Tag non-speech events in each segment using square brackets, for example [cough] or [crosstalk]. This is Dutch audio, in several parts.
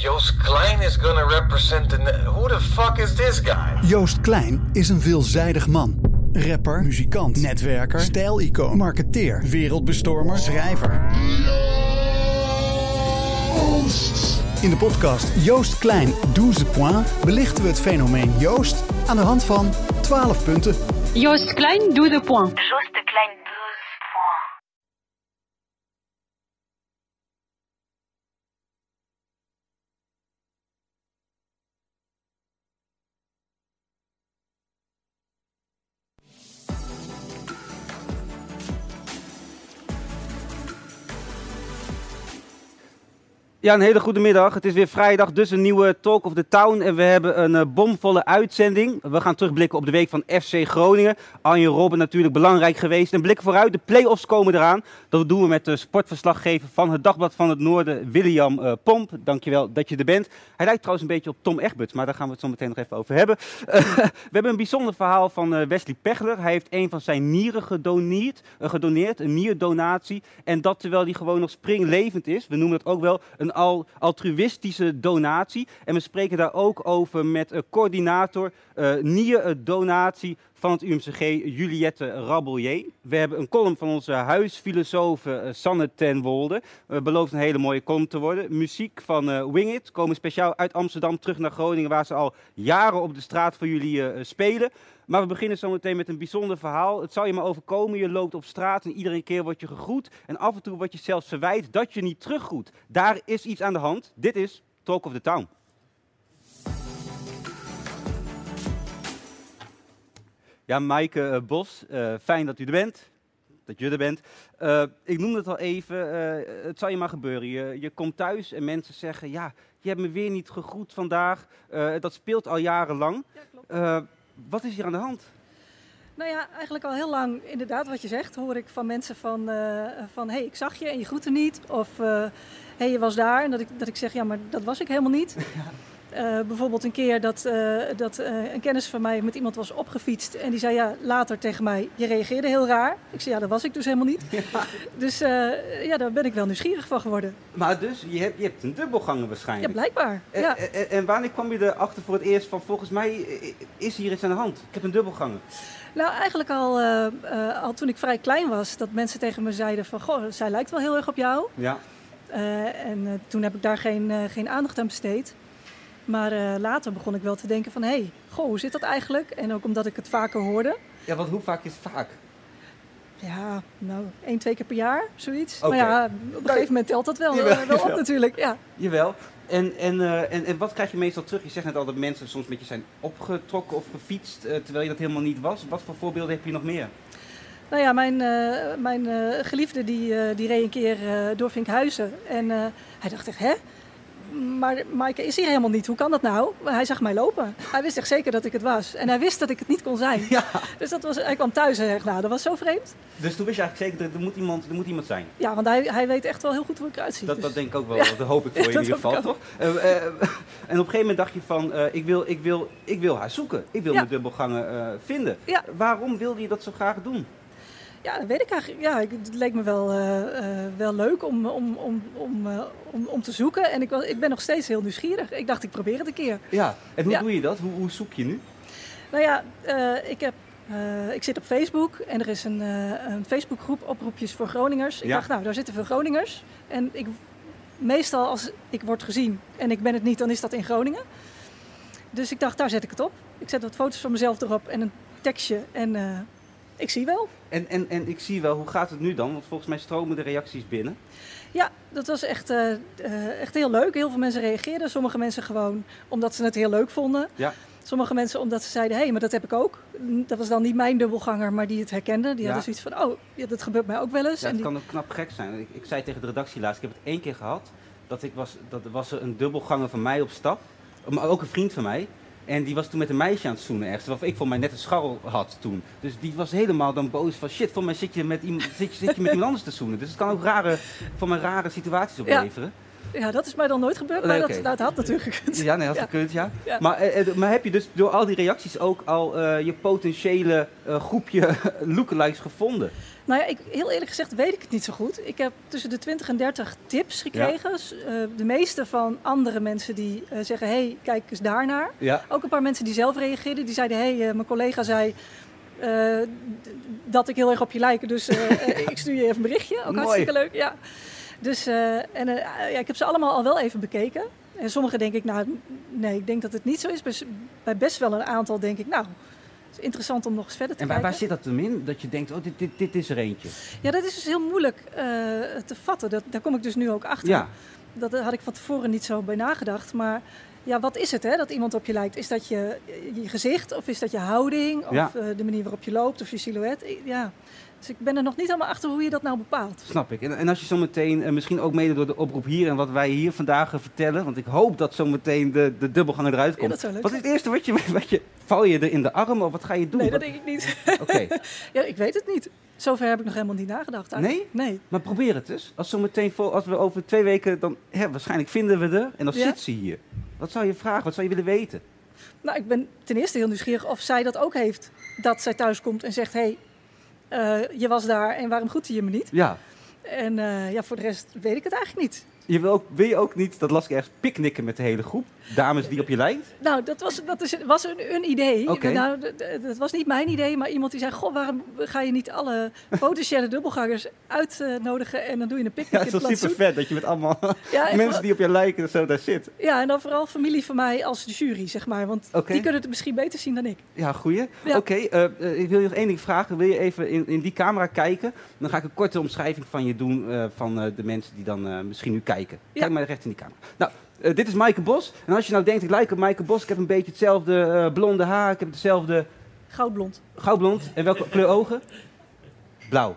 Joost Klein is gonna represent the. Who the fuck is this guy? Joost Klein is een veelzijdig man. Rapper, muzikant, netwerker, stijlicoon, marketeer, wereldbestormer, schrijver. In de podcast Joost Klein 12 points belichten we het fenomeen Joost aan de hand van 12 punten. Joost Klein, 12 points. Joost de Klein Ja, een hele goede middag. Het is weer vrijdag, dus een nieuwe Talk of the Town. En we hebben een eh, bomvolle uitzending. We gaan terugblikken op de week van FC Groningen. Arjen Robben natuurlijk belangrijk geweest. En blikken vooruit, de play-offs komen eraan. Dat doen we met de sportverslaggever van het Dagblad van het Noorden, William uh, Pomp. Dankjewel dat je er bent. Hij lijkt trouwens een beetje op Tom Egberts, maar daar gaan we het zo meteen nog even over hebben. [laughs] Eh, we hebben een bijzonder verhaal van eh, Wesley Pechler. Hij heeft een van zijn nieren gedoneerd, eh, gedoneerd, een nierdonatie. En dat terwijl hij gewoon nog springlevend is. We noemen dat ook wel een al altruïstische donatie. En we spreken daar ook over met een coördinator uh, nierdonatie van het UMCG, Juliette Rabelier. We hebben een column van onze huisfilosoof Sanne ten Wolde. Belooft een hele mooie column te worden. Muziek van uh, Wing It. Komen speciaal uit Amsterdam terug naar Groningen, waar ze al jaren op de straat voor jullie spelen. Maar we beginnen zo meteen met een bijzonder verhaal. Het zal je maar overkomen. Je loopt op straat en iedere keer word je gegroet. En af en toe wordt je zelfs verwijt dat je niet teruggroet. Daar is iets aan de hand. Dit is Talk of the Town. Ja, Maaike uh, Bos, uh, fijn dat u er bent. Dat je er bent. Uh, ik noemde het al even, het zal je maar gebeuren. Je, je, komt thuis en mensen zeggen, ja, je hebt me weer niet gegroet vandaag. dat speelt al jarenlang. Ja, klopt. Wat is hier aan de hand? Nou ja, eigenlijk al heel lang, inderdaad wat je zegt, hoor ik van mensen van, van hey, ik zag je en je groette niet. Of hey, je was daar. En dat ik, dat ik zeg, ja, maar dat was ik helemaal niet. Ja. [laughs] Uh, bijvoorbeeld een keer dat, uh, dat uh, een kennis van mij met iemand was opgefietst. En die zei ja, later tegen mij, je reageerde heel raar. Ik zei ja, dat was ik dus helemaal niet. [laughs] Ja. Dus ja, daar ben ik wel nieuwsgierig van geworden. Maar dus, je hebt, je hebt een dubbelganger waarschijnlijk. Ja, blijkbaar. En, ja. en, en, wanneer kwam je erachter voor het eerst van volgens mij is hier iets aan de hand? Ik heb een dubbelganger. Nou, eigenlijk al, al toen ik vrij klein was, dat mensen tegen me zeiden van goh, zij lijkt wel heel erg op jou. Ja. en toen heb ik daar geen, geen aandacht aan besteed. Maar uh, later begon ik wel te denken van, hé, hey, goh, hoe zit dat eigenlijk? En ook omdat ik het vaker hoorde. Ja, want hoe vaak is het vaak? Ja, nou, één, twee keer per jaar, zoiets. Okay. Maar ja, op een gegeven moment telt dat wel, jawel, wel op natuurlijk, ja. Jawel. En, en, uh, en, en wat krijg je meestal terug? Je zegt net al dat mensen soms met je zijn opgetrokken of gefietst, uh, terwijl je dat helemaal niet was. Wat voor voorbeelden heb je nog meer? Nou ja, mijn, mijn geliefde die, die reed een keer door Vinkhuizen. En hij dacht echt, hè? Maar Maaike is hier helemaal niet. Hoe kan dat nou? Hij zag mij lopen. Hij wist echt zeker dat ik het was. En hij wist dat ik het niet kon zijn. Ja. Dus dat was, hij kwam thuis en zei, nou, dat was zo vreemd. Dus toen wist je eigenlijk zeker, er moet iemand, er moet iemand zijn? Ja, want hij, hij weet echt wel heel goed hoe ik eruit zie. Dat, dus. dat denk ik ook wel. Ja. Dat hoop ik voor [laughs] je in ieder geval, toch? Uh, uh, en op een gegeven moment dacht je van, uh, ik, wil, ik, wil, ik wil haar zoeken. Ik wil mijn dubbelgangen vinden. Ja. Waarom wilde je dat zo graag doen? Ja, dat weet ik eigenlijk. Ja, het leek me wel, uh, uh, wel leuk om, om, om, om, uh, om, om te zoeken. En ik, was, ik ben nog steeds heel nieuwsgierig. Ik dacht, ik probeer het een keer. Ja, en hoe ja. doe je dat? Hoe, hoe, zoek je nu? Nou ja, ik, heb, ik zit op Facebook en er is een, een Facebookgroep, oproepjes voor Groningers. Ik ja. dacht, nou, daar zitten veel Groningers. En ik, meestal als ik word gezien en ik ben het niet, dan is dat in Groningen. Dus ik dacht, daar zet ik het op. Ik zet wat foto's van mezelf erop en een tekstje. En ik zie wel. En, en, en ik zie wel, hoe gaat het nu dan? Want volgens mij stromen de reacties binnen. Ja, dat was echt, uh, uh, echt heel leuk. Heel veel mensen reageerden. Sommige mensen gewoon omdat ze het heel leuk vonden. Ja. Sommige mensen omdat ze zeiden, hé, hey, maar dat heb ik ook. Dat was dan niet mijn dubbelganger, maar die het herkenden. Die ja. hadden zoiets van, oh, ja, dat gebeurt mij ook wel eens. Ja, en het die... kan ook knap gek zijn. Ik, ik zei tegen de redactie laatst, ik heb het één keer gehad. Dat, ik was, dat was een dubbelganger van mij op stap. Maar ook een vriend van mij. En die was toen met een meisje aan het zoenen ergens. Terwijl ik voor mij net een scharrel had toen. Dus die was helemaal dan boos van shit, voor mij zit je met iemand, zit je, zit je met [laughs] iemand anders te zoenen. Dus het kan ook rare, voor mij rare situaties opleveren. Ja, dat is mij dan nooit gebeurd, maar dat, had natuurlijk [laughs] gekund. Ja, nee, had Ja. gekund, ja. Ja. Maar, eh, eh, maar heb je dus door al die reacties ook al eh, je potentiële eh, groepje [laughs] lookalikes gevonden? Nou ja, ik, heel eerlijk gezegd weet ik het niet zo goed. Ik heb tussen de 20 en 30 tips gekregen. De meeste van andere mensen die zeggen, hé, hey, kijk eens daarnaar. Ja. Ook een paar mensen die zelf reageerden. Die zeiden, hé, hey, mijn collega zei dat ik heel erg op je lijk. Dus [laughs] ik stuur je even een berichtje. Ook Mooi. hartstikke leuk, ja. Dus, eh, en eh, ja, ik heb ze allemaal al wel even bekeken. En sommige denk ik, nou, nee, ik denk dat het niet zo is. Bij best wel een aantal denk ik, nou, het is interessant om nog eens verder te En waar, kijken. waar zit dat hem in? Dat je denkt, oh, dit, dit, dit is er eentje. Ja, dat is dus heel moeilijk eh, te vatten. Dat, daar kom ik dus nu ook achter. Ja, Dat had ik van tevoren niet zo bij nagedacht. Maar ja, wat is het hè, dat iemand op je lijkt? Is dat je, je gezicht of is dat je houding? Of Ja. de manier waarop je loopt of je silhouet? Ja. Dus ik ben er nog niet helemaal achter hoe je dat nou bepaalt. snap ik. En, en als je zometeen, eh, misschien ook mede door de oproep hier en wat wij hier vandaag vertellen, want ik hoop dat zometeen de, de dubbelganger eruit Ja, komt. dat zou leuk wat is het eerste wat je, [laughs] wat je, val je er in de arm of wat ga je doen? Nee, dat denk ik niet. [laughs] Oké, [laughs] ja, ik weet het niet. Zover heb ik nog helemaal niet nagedacht. eigenlijk. Nee? maar probeer het dus. Als, zometeen als we over twee weken, dan hè, waarschijnlijk vinden we er en dan Ja. zit ze hier. Wat zou je vragen? Wat zou je willen weten? Nou, ik ben ten eerste heel nieuwsgierig of zij dat ook heeft. Dat zij thuis komt en zegt, hé, hey, je was daar en waarom groette je me niet? Ja, En eh, ja, voor de rest weet ik het eigenlijk niet. Je wil, ook, wil je ook niet, dat las ik ergens, picknicken met de hele groep? Dames die op je lijkt? Nou, dat was, dat is, was een, een idee. Nou, dat was niet mijn idee, maar iemand die zei: Goh, waarom ga je niet alle potentiële dubbelgangers uitnodigen en dan doe je een Ja, picknick het in is wel het super plantsoen? vet dat je met allemaal Ja, en [laughs] mensen die op je lijken en zo daar zit. ja, en dan vooral familie van mij als de jury, zeg maar. Want die kunnen het misschien beter zien dan ik. Ja, goeie. Ja. Oké, eh, eh, ik wil je nog één ding vragen. Wil je even in, in die camera kijken? Dan ga ik een korte omschrijving van je doen eh, van de mensen die dan misschien nu kijken. Kijk maar recht in die camera. Nou, eh, dit is Maaike Bos. En als je nou denkt, ik lijk op Maaike Bos. Ik heb een beetje hetzelfde eh, blonde haar. Ik heb hetzelfde Goudblond. goudblond. En welke kleur ogen? Blauw.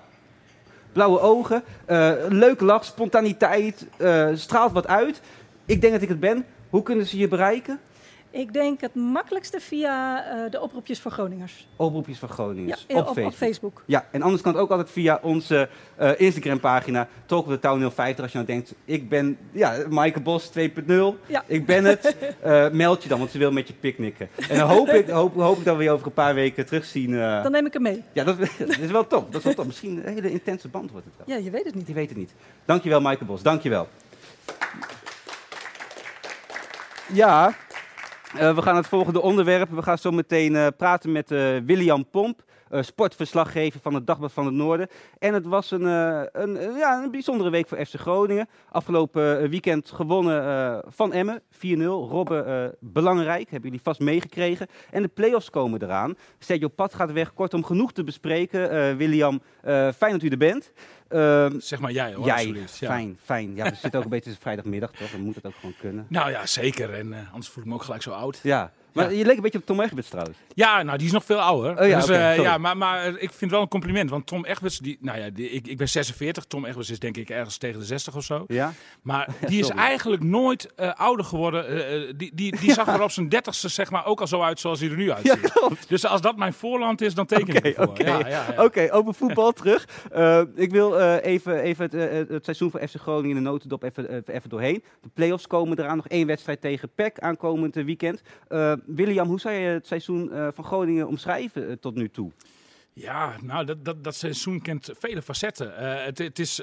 Blauwe ogen. eh, leuke lach, spontaniteit. straalt wat uit. Ik denk dat ik het ben. Hoe kunnen ze je bereiken? Ik denk het makkelijkste via eh, de oproepjes voor Groningers. Oproepjes Ja, Groningers. op, op, op, Facebook. Facebook. Ja, en anders kan het ook altijd via onze eh, Instagram-pagina Talk of the Town 050. Als je nou denkt, ik ben ja, Maaike Bos 2.0, Ja. ik ben het. [laughs] eh, meld je dan, want ze wil met je picknicken. En dan hoop ik, hoop, hoop ik dat we je over een paar weken terugzien. Dan neem ik hem mee. Ja, dat, [laughs] dat is wel top. Dat is wel top. Misschien een hele intense band wordt het wel. Ja, je weet het niet. Die weet het niet. Dankjewel, Maaike Bos. Dankjewel. Ja, we gaan het volgende onderwerp. We gaan zo meteen eh, praten met eh, William Pomp, eh, sportverslaggever van het Dagblad van het Noorden. En het was een, eh, een, eh, ja, een bijzondere week voor FC Groningen. Afgelopen eh, weekend gewonnen eh, van Emmen, 4-0. Robben, eh, belangrijk, hebben jullie vast meegekregen. En de play-offs komen eraan. Sergio Pat gaat weg. Kortom, genoeg te bespreken. Eh, William, eh, fijn dat u er bent. Ehm, Zeg maar jij hoor, Jij. Ja. fijn, fijn. Ja, we [laughs] zitten ook een beetje vrijdagmiddag, toch? Dan moet het ook gewoon kunnen. Nou ja, zeker. En eh, anders voel ik me ook gelijk zo oud. Ja, maar je leek een beetje op Tom Egberts trouwens. Ja, nou die is nog veel ouder. Oh ja, dus, eh, ja maar, maar ik vind het wel een compliment. Want Tom Egberts, die, nou ja, die, ik, ik ben 46. Tom Egberts is denk ik ergens tegen de 60 of zo. Ja? Maar [laughs] die is eigenlijk nooit eh, ouder geworden. Eh, eh, die die, die zag er op zijn dertigste zeg maar ook al zo uit zoals hij er nu [laughs] uitziet. Dus als dat mijn voorland is, dan teken ik Oké, ervoor. oké. Ja, ja, ja. Oké, over voetbal [laughs] terug. Eh, ik wil eh, even, even het, eh, het seizoen voor FC Groningen in de notendop even, even, doorheen. De play-offs komen eraan. Nog één wedstrijd tegen PEC aankomend eh, weekend. Eh, William, hoe zou je het seizoen eh, van Groningen omschrijven eh, tot nu toe? Ja, nou, dat, dat, dat seizoen kent vele facetten. Het, het is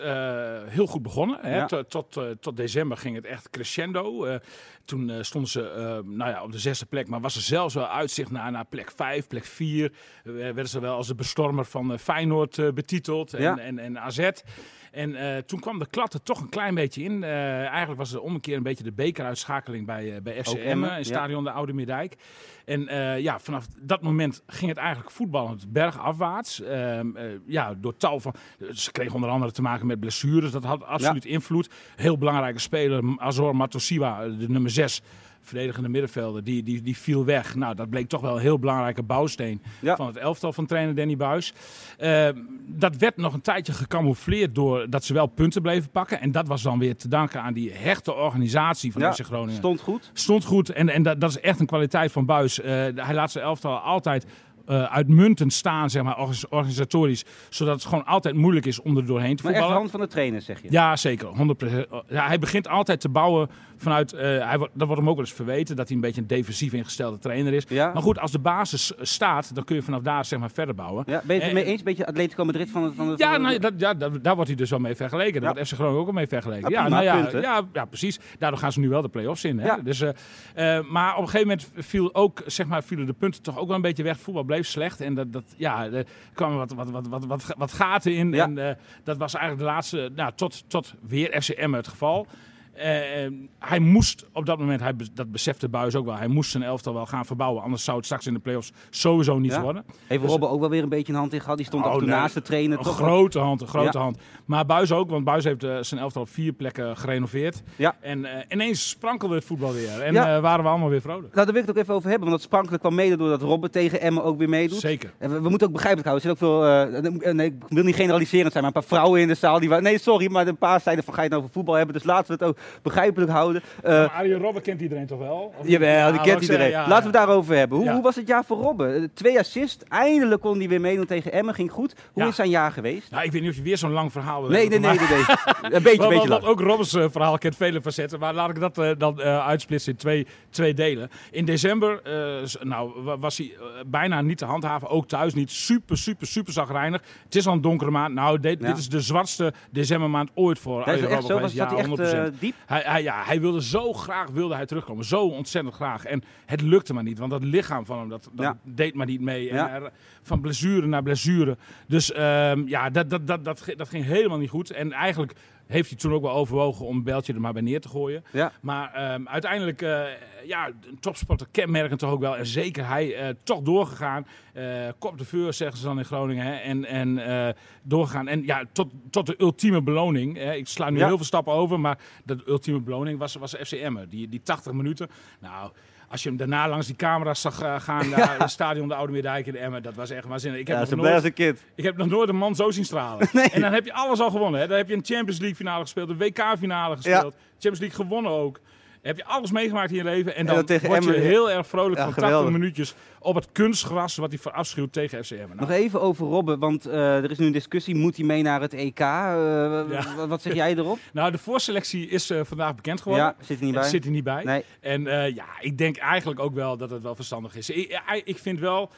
heel goed begonnen. Hè? Ja. Tot, tot, tot december ging het echt crescendo. Toen stonden ze nou ja, op de zesde plek, maar was er zelfs wel uitzicht naar, naar plek vijf, plek vier. Werden ze wel als de bestormer van Feyenoord betiteld en, Ja. en, en AZ. En eh, toen kwam de klad er toch een klein beetje in. Eh, eigenlijk was er om een keer een beetje de bekeruitschakeling bij, eh, bij FC Ook Emmen Emmen, in ja. stadion de Oude Meerdijk. En ja, vanaf dat moment ging het eigenlijk voetballend bergafwaarts. Ehm, eh, ja, door tal van... Ze kregen onder andere te maken met blessures. Dat had absoluut invloed. Heel belangrijke speler, Azor Matosiwa, de nummer 6... Verdedigende middenvelder, die, die, die viel weg. Nou, dat bleek toch wel een heel belangrijke bouwsteen Ja. van het elftal van trainer Danny Buis. Ehm, dat werd nog een tijdje gecamoufleerd door dat ze wel punten bleven pakken. En dat was dan weer te danken aan die hechte organisatie van Ja, FC Groningen. Stond goed. Stond goed en, en dat, dat is echt een kwaliteit van Buis. Eh, hij laat zijn elftal altijd eh, uitmuntend staan, zeg maar, orga- organisatorisch. Zodat het gewoon altijd moeilijk is om er doorheen te Maar de voetballen. hand van de trainer, zeg je? Ja, zeker. 100%. Ja, hij begint altijd te bouwen vanuit. eh, hij, dat wordt hem ook wel eens verweten dat hij een beetje een defensief ingestelde trainer is. Ja. Maar goed, als de basis eh, staat, dan kun je vanaf daar zeg maar verder bouwen. Ja, ben je het mee eens? Een beetje Atletico Madrid van het... Van het Ja, van nou, dat, ja dat, daar wordt hij dus wel mee vergeleken. Daar Ja. wordt FC Groningen ook wel mee vergeleken. Ja, nou ja, ja, ja, precies. Daardoor gaan ze nu wel de play-offs in. Hè? Ja. Dus, maar op een gegeven moment viel ook, zeg maar, vielen de punten toch ook wel een beetje weg. Voetbal bleef slecht. En dat, dat, ja, er kwamen wat, wat, wat, wat, wat, wat gaten in. Ja. En eh, dat was eigenlijk de laatste, nou, tot, tot weer FCM het geval. Eh, eh, hij moest op dat moment, hij, dat besefte Buis ook wel, hij moest zijn elftal wel gaan verbouwen. Anders zou het straks in de play-offs sowieso niet Ja. worden. Heeft Dus- Robben ook wel weer een beetje een hand in gehad? Die stond Oh, nee. naast de trainer. Een toch? grote hand, een grote Ja. hand. Maar Buis ook, want Buis heeft eh, zijn elftal op vier plekken gerenoveerd. Ja. En eh, ineens sprankelde het voetbal weer. En waren we allemaal weer vrolijk. Nou, daar wil ik het ook even over hebben. Want dat sprankelijk kwam mede doordat Robben tegen Emmen ook weer meedoet. Zeker. En we, we moeten ook begrijpelijk houden. Er zitten ook veel, nee, ik wil niet generaliserend zijn, maar een paar vrouwen in de zaal die... Nee, sorry, maar een paar zeiden van ga je het nou over voetbal hebben. Dus laten we het ook begrijpelijk houden. Eh, maar Arjen Robben kent iedereen toch wel? Of niet? Jawel, Ja, die kent iedereen. zeggen, ja, Laten we ja. het daarover hebben. Hoe, Ja. hoe was het jaar voor Robben? Eh, Twee assist, eindelijk kon hij weer meedoen tegen Emmen, ging goed. Hoe Ja. is zijn jaar geweest? Nou, ik weet niet of je weer zo'n lang verhaal wil Nee, nee, hebben nee, nee. Een beetje, [laughs] beetje want lang. ook Robbers eh, verhaal kent vele facetten. Maar laat ik dat eh, dan eh, uitsplitsen in twee, twee delen. In december eh, nou, wa- was hij eh, bijna niet te handhaven. Ook thuis niet. Super, super, super zagrijnig. Het is al een donkere maand. Nou, dit, Ja. dit is de zwartste decembermaand ooit voor Ja, is echt Robben zo? Was, geweest. zat hij echt Ja, 100%. eh, diep? Hij, hij, ja, hij wilde zo graag wilde hij terugkomen. Zo ontzettend graag. En het lukte maar niet. Want dat lichaam van hem dat, dat Ja. deed maar niet mee. En Ja. er- van blessure naar blessure. Dus ehm, ja, dat, dat, dat, dat, dat ging helemaal niet goed. En eigenlijk heeft hij toen ook wel overwogen om een beltje er maar bij neer te gooien. Ja. Maar ehm, uiteindelijk, eh, ja, een topsporter kenmerkend toch ook wel. En zeker hij eh, toch doorgegaan. Eh kop de vuur, zeggen ze dan in Groningen. Hè? En, en doorgegaan. En ja, tot, tot de ultieme beloning. Hè? Ik sla nu Ja. heel veel stappen over. Maar de ultieme beloning was, was FCM. Die, die 80 minuten. Nou... Als je hem daarna langs die camera's zag eh, gaan, [laughs] daar in het stadion de Oude Meerdijk in Emmen, dat was echt waanzinnig. Ik heb, Ja, nog nooit, blij als een kind. ik heb nog nooit een man zo zien stralen. [laughs] En dan heb je alles al gewonnen. Hè? Dan heb je een Champions League finale gespeeld, een WK finale gespeeld, Champions League gewonnen ook. heb je alles meegemaakt in je leven. En dan, dan tegen word je heel erg vrolijk van 80 geweldig. minuutjes op het kunstgras wat hij verafschuwt tegen FCM. Nou, Nog even over Robben, want eh, er is nu een discussie. Moet hij mee naar het EK? Eh, Wat zeg jij erop? [laughs] nou, de voorselectie is eh, vandaag bekend geworden. Ja, zit er niet Er bij? zit hij niet bij. Nee. En ja, ik denk eigenlijk ook wel dat het wel verstandig is. Ik, ik- vind wel,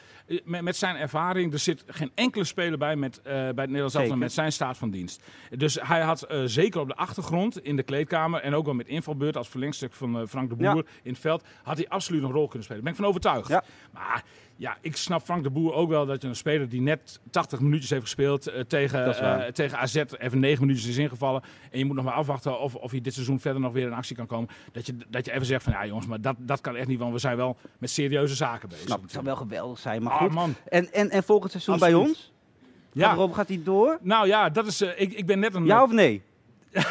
met, met zijn ervaring, er zit geen enkele speler bij met, bij het Nederlands elftal met zijn staat van dienst. Dus hij had zeker op de achtergrond in de kleedkamer en ook wel met invalbeurt als verlengstuk van Frank de Boer Ja. in het veld, had hij absoluut een rol kunnen spelen. Daar ben ik van overtuigd. Ja. Maar ja, ik snap Frank de Boer ook wel dat je een speler die net 80 minuutjes heeft gespeeld eh, tegen, eh, tegen AZ even 9 minuutjes is ingevallen. En je moet nog maar afwachten of, of hij dit seizoen verder nog weer in actie kan komen. Dat je, dat je even zegt van ja jongens, maar dat, dat kan echt niet, want we zijn wel met serieuze zaken bezig. Snap, het zou wel geweldig zijn, maar Ah, goed. man. En, en, en volgend seizoen bij ons? Ja, Gaat gaat hij door? nou ja, dat is, eh, ik, ik ben net een... Ja of nee? [laughs]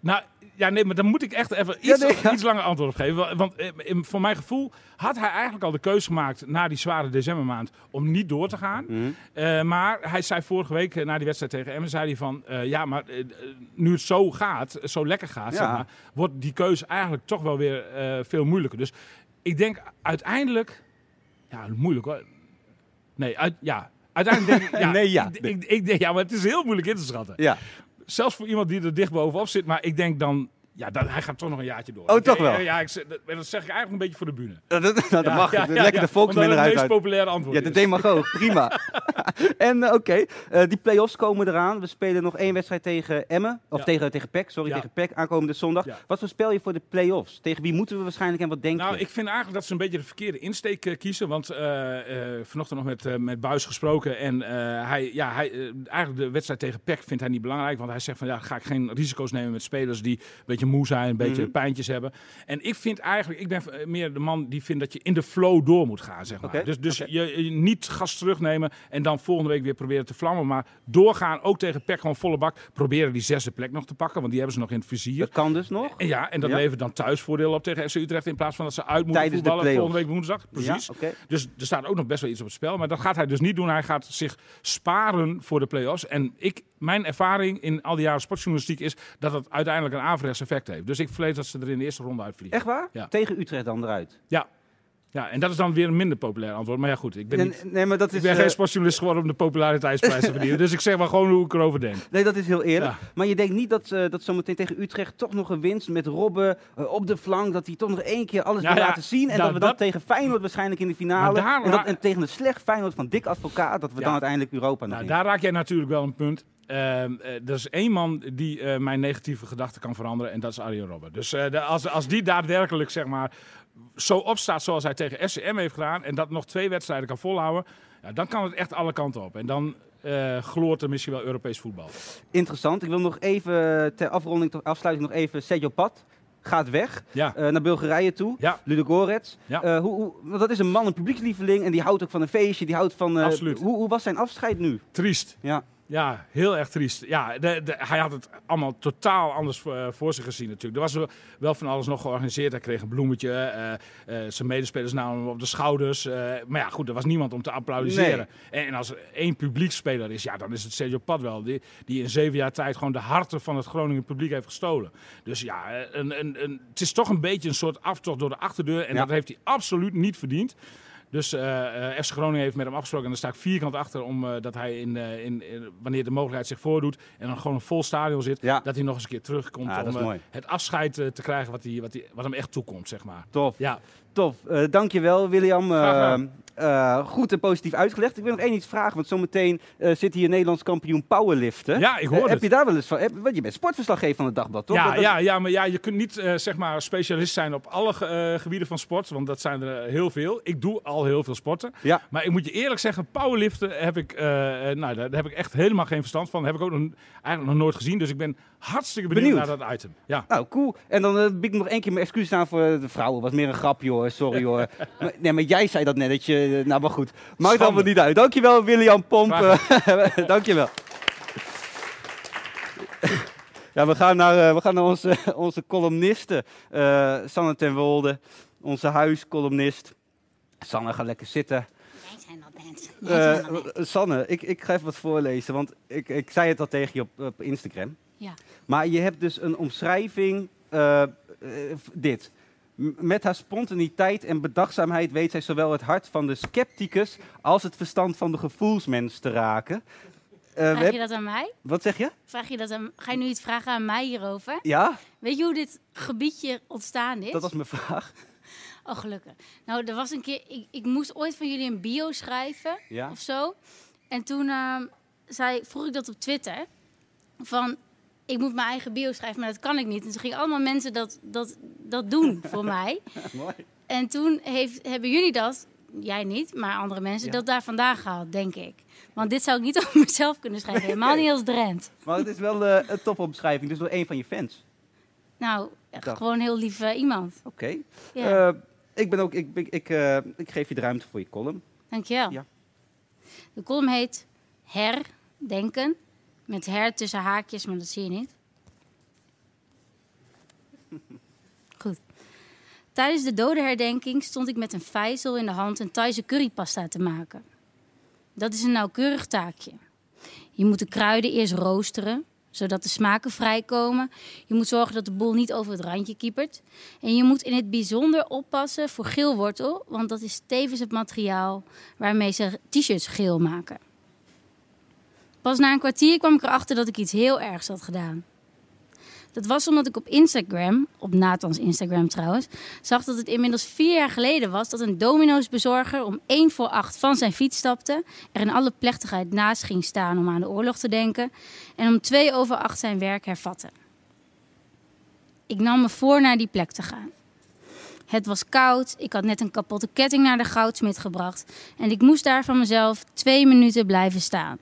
Nou, ja, nee, maar dan moet ik echt even Ja, iets, nee, ja. iets langer antwoord op geven. Wa- Want eh, in- voor mijn gevoel had hij eigenlijk al de keuze gemaakt na die zware decembermaand om niet door te gaan. Mhm. Eh, maar hij zei vorige week eh, na die wedstrijd tegen Emmen, zei hij van, ja, maar nu het zo gaat, zo lekker gaat, Ja. zeg maar, wordt die keuze eigenlijk toch wel weer veel moeilijker. Dus ik denk uiteindelijk, ja, moeilijk hoor. Nee, uit, ja. Uiteindelijk denk ik, [laughs] ja, Nee, ja. Ik, ik, ja, maar het is heel moeilijk in te schatten. Ja. Zelfs voor iemand die er dicht bovenop zit. Maar ik denk dan, ja, dat, hij gaat toch nog een jaartje door. Oh, Ik- toch wel? Ja, ik, dat, dat zeg ik eigenlijk een beetje voor de bühne. Dat, dat, [laughs] dat Ja, mag. ja, Lekker de volksman omdat het eruit het meest uit. populaire antwoord Ja, de is. demagoog. Prima. [laughs] [laughs] en eh, oké, eh, die play-offs komen eraan. We spelen nog één wedstrijd tegen Emmen. Of tegen, tegen PEC, sorry, tegen PEC aankomende zondag. Wat voorspel je voor de play-offs? Tegen wie moeten we waarschijnlijk en wat denk Nou, je? ik vind eigenlijk dat ze een beetje de verkeerde insteek eh, kiezen. Want vanochtend nog met, met Buis gesproken. En hij, ja, hij, eigenlijk de wedstrijd tegen PEC vindt hij niet belangrijk. Want hij zegt van ja, ga ik geen risico's nemen met spelers die een beetje moe zijn, een beetje Mhm. pijntjes hebben. En ik vind eigenlijk, ik ben eh, meer de man die vindt dat je in de flow door moet gaan, zeg maar. Dus, dus je, je niet gas terugnemen en dan volgende week weer proberen te vlammen. Maar doorgaan, ook tegen PEC gewoon volle bak. Proberen die zesde plek nog te pakken, want die hebben ze nog in het vizier. Dat kan dus nog. En ja, en dat Ja. levert dan thuisvoordeel op tegen FC Utrecht in plaats van dat ze uit moeten Tijdens de voetballen volgende week woensdag. Precies. Ja. Dus er staat ook nog best wel iets op het spel. Maar dat gaat hij dus niet doen. Hij gaat zich sparen voor de play-offs. En ik, mijn ervaring in al die jaren sportjournalistiek is dat het uiteindelijk een averechts effect heeft. Dus ik vrees dat ze er in de eerste ronde uitvliegen. Echt waar? Ja. Tegen Utrecht dan eruit? Ja. Ja, en dat is dan weer een minder populair antwoord. Maar ja, goed, ik ben, Nee, niet, nee, maar dat ik is... ben eh, geen sportjournalist geworden om de populariteitsprijs te verdienen. [laughs] Dus ik zeg maar gewoon hoe ik erover denk. Nee, dat is heel eerlijk. Ja. Maar je denkt niet dat, eh dat zometeen tegen Utrecht toch nog een winst met Robben eh, op de flank, dat hij toch nog één keer alles Nou wil ja, laten zien. En nou, dat we dan dat- tegen Feyenoord waarschijnlijk in de finale, daar en, dat, en tegen een slecht Feyenoord van Dick Advocaat, dat we Ja. dan uiteindelijk Europa nog Nou, in. daar raak jij natuurlijk wel een punt. Ehm, eh, er is één man die eh, mijn negatieve gedachten kan veranderen en dat is Arjen Robben. Dus eh, de- als, als die daadwerkelijk zeg maar, zo opstaat zoals hij tegen SCM heeft gedaan en dat nog twee wedstrijden kan volhouden, ja, dan kan het echt alle kanten op. En dan eh, gloort er misschien wel Europees voetbal. Interessant. Ik wil nog even, ter afronding, ter afsluiting nog even, Sergio Pat gaat weg Ja, naar Bulgarije toe. ja. Ludogorets. Ja. Eh, hoe, hoe, want dat is een man, een publiekslieveling en die houdt ook van een feestje, die houdt van... Absoluut. Hoe, hoe was zijn afscheid nu? triest. Ja. Ja, heel erg triest. Ja, de, de- hij had het allemaal totaal anders voor, eh, voor zich gezien natuurlijk. Er was wel- wel van alles nog georganiseerd. Hij kreeg een bloemetje. eh, eh, zijn medespelers namen hem op de schouders. maar ja, goed, er was niemand om te applaudisseren. En, en als er één publiekspeler is, ja, dan is het Sergio Pad wel. Die, die in zeven jaar tijd gewoon de harten van het Groningen publiek heeft gestolen. Dus ja, een, een, een, het is toch een beetje een soort aftocht door de achterdeur. En Ja. dat heeft hij absoluut niet verdiend. Dus eh eh, FC Groningen heeft met hem afgesproken en daar sta ik vierkant achter om eh, dat hij in, in, in- wanneer de mogelijkheid zich voordoet en dan gewoon een vol stadion zit, Ja. dat hij nog eens een keer terugkomt Ja, dat om het afscheid te krijgen wat, hij, wat, hij, wat hem echt toekomt, zeg maar. Tof. Ja, Tof. Eh dankjewel, William. Eh, eh, goed en positief uitgelegd. Ik wil nog één iets vragen, want zometeen eh zit hier Nederlands kampioen powerliften. ja ik Eh, hoor heb het. je daar wel eens van? Heb, want je bent sportverslaggever van het Dagblad, toch? Ja, Dat- ja, ja, maar ja, je kunt niet eh, zeg maar specialist zijn op alle ge- eh, gebieden van sport, want dat zijn er heel veel. Ik doe al heel veel sporten. Ja. Maar ik moet je eerlijk zeggen, powerliften heb ik, eh, eh, nou, daar, daar heb ik echt helemaal geen verstand van. heb ik ook nog, eigenlijk nog nooit gezien. Dus ik ben hartstikke benieuwd, Benieuwd. naar dat item. Ja. Nou, cool. En dan eh, bied ik nog één keer mijn excuses aan voor de vrouwen. was meer een grapje hoor, sorry hoor. [laughs] maar, nee, maar jij zei dat net, dat je... Nou, maar goed. Maakt allemaal niet uit. Dankjewel, William Pomp. [laughs] Dankjewel. [laughs] ja, we gaan naar, eh, we gaan naar onze, onze columnisten. Eh, Sanne ten Wolde, onze huiscolumnist. Sanne, ga lekker zitten. Wij zijn. Wij mensen. Eh, Sanne, ik, ik ga even wat voorlezen, want ik, ik zei het al tegen je op, op Instagram. Ja. Maar je hebt dus een omschrijving, eh, eh, dit. M- Met haar spontaniteit en bedachtzaamheid weet zij zowel het hart van de scepticus als het verstand van de gevoelsmens te raken. We Vraag je dat aan mij? Wat zeg je? Vraag je dat aan, ga je nu iets vragen aan mij hierover? Ja, Weet je hoe dit gebiedje ontstaan is? dat was mijn vraag. Oh, gelukkig. Nou, er was een keer... Ik, ik moest ooit van jullie een bio schrijven Ja. of zo. En toen ehm, zei, vroeg ik dat op Twitter. Van, ik moet mijn eigen bio schrijven, maar dat kan ik niet. En toen gingen allemaal mensen dat, dat, dat doen voor [laughs] mij. Mooi. En toen heeft, hebben jullie dat, jij niet, maar andere mensen, Ja. dat daar vandaan gehaald, denk ik. Want dit zou ik niet [laughs] over mezelf kunnen schrijven. Helemaal niet als Drent. Maar het is wel eh, een topomschrijving, dus door een van je fans. Nou, gewoon heel lief iemand. Oké. Ja, Eh, ik, ben ook, ik, ik, ik, eh, ik geef je de ruimte voor je column. dankjewel. ja. De column heet Herdenken. Met her tussen haakjes, maar dat zie je niet. [laughs] Goed. Tijdens de dodenherdenking stond ik met een vijzel in de hand een Thaise currypasta te maken. Dat is een nauwkeurig taakje. Je moet de kruiden eerst roosteren, zodat de smaken vrijkomen. Je moet zorgen dat de boel niet over het randje kiepert. En je moet in het bijzonder oppassen voor geelwortel, want dat is tevens het materiaal waarmee ze t-shirts geel maken. Pas na een kwartier kwam ik erachter dat ik iets heel ergs had gedaan. Dat was omdat ik op Instagram, op Nathans Instagram trouwens, zag dat het inmiddels vier jaar geleden was dat een Domino's bezorger om 1 voor 8 van zijn fiets stapte, er in alle plechtigheid naast ging staan om aan de oorlog te denken en om 2 over 8 zijn werk hervatte. Ik nam me voor naar die plek te gaan. Het was koud, ik had net een kapotte ketting naar de goudsmit gebracht en ik moest daar van mezelf twee minuten blijven staan.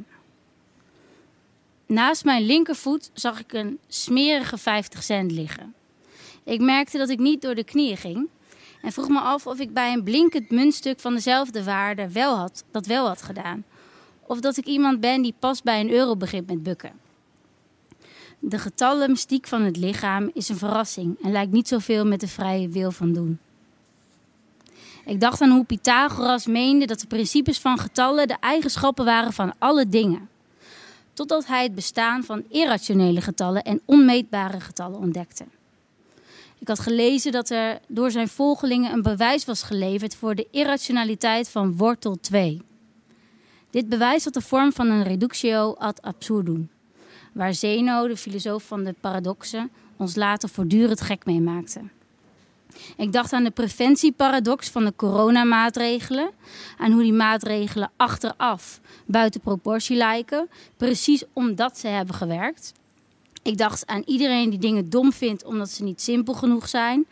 Naast mijn linkervoet zag ik een smerige 50 cent liggen. Ik merkte dat ik niet door de knieën ging en vroeg me af of ik bij een blinkend muntstuk van dezelfde waarde wel had, dat wel had gedaan. Of dat ik iemand ben die pas bij een euro begint met bukken. De getallen mystiek van het lichaam is een verrassing en lijkt niet zoveel met de vrije wil van doen. Ik dacht aan hoe Pythagoras meende dat de principes van getallen de eigenschappen waren van alle dingen. Totdat hij het bestaan van irrationele getallen en onmeetbare getallen ontdekte. Ik had gelezen dat er door zijn volgelingen een bewijs was geleverd voor de irrationaliteit van wortel 2. Dit bewijs had de vorm van een reductio ad absurdum, waar Zeno, de filosoof van de paradoxen, ons later voortdurend gek mee maakte. Ik dacht aan de preventieparadox van de coronamaatregelen. Aan hoe die maatregelen achteraf buiten proportie lijken. Precies omdat ze hebben gewerkt. Ik dacht aan iedereen die dingen dom vindt omdat ze niet simpel genoeg zijn.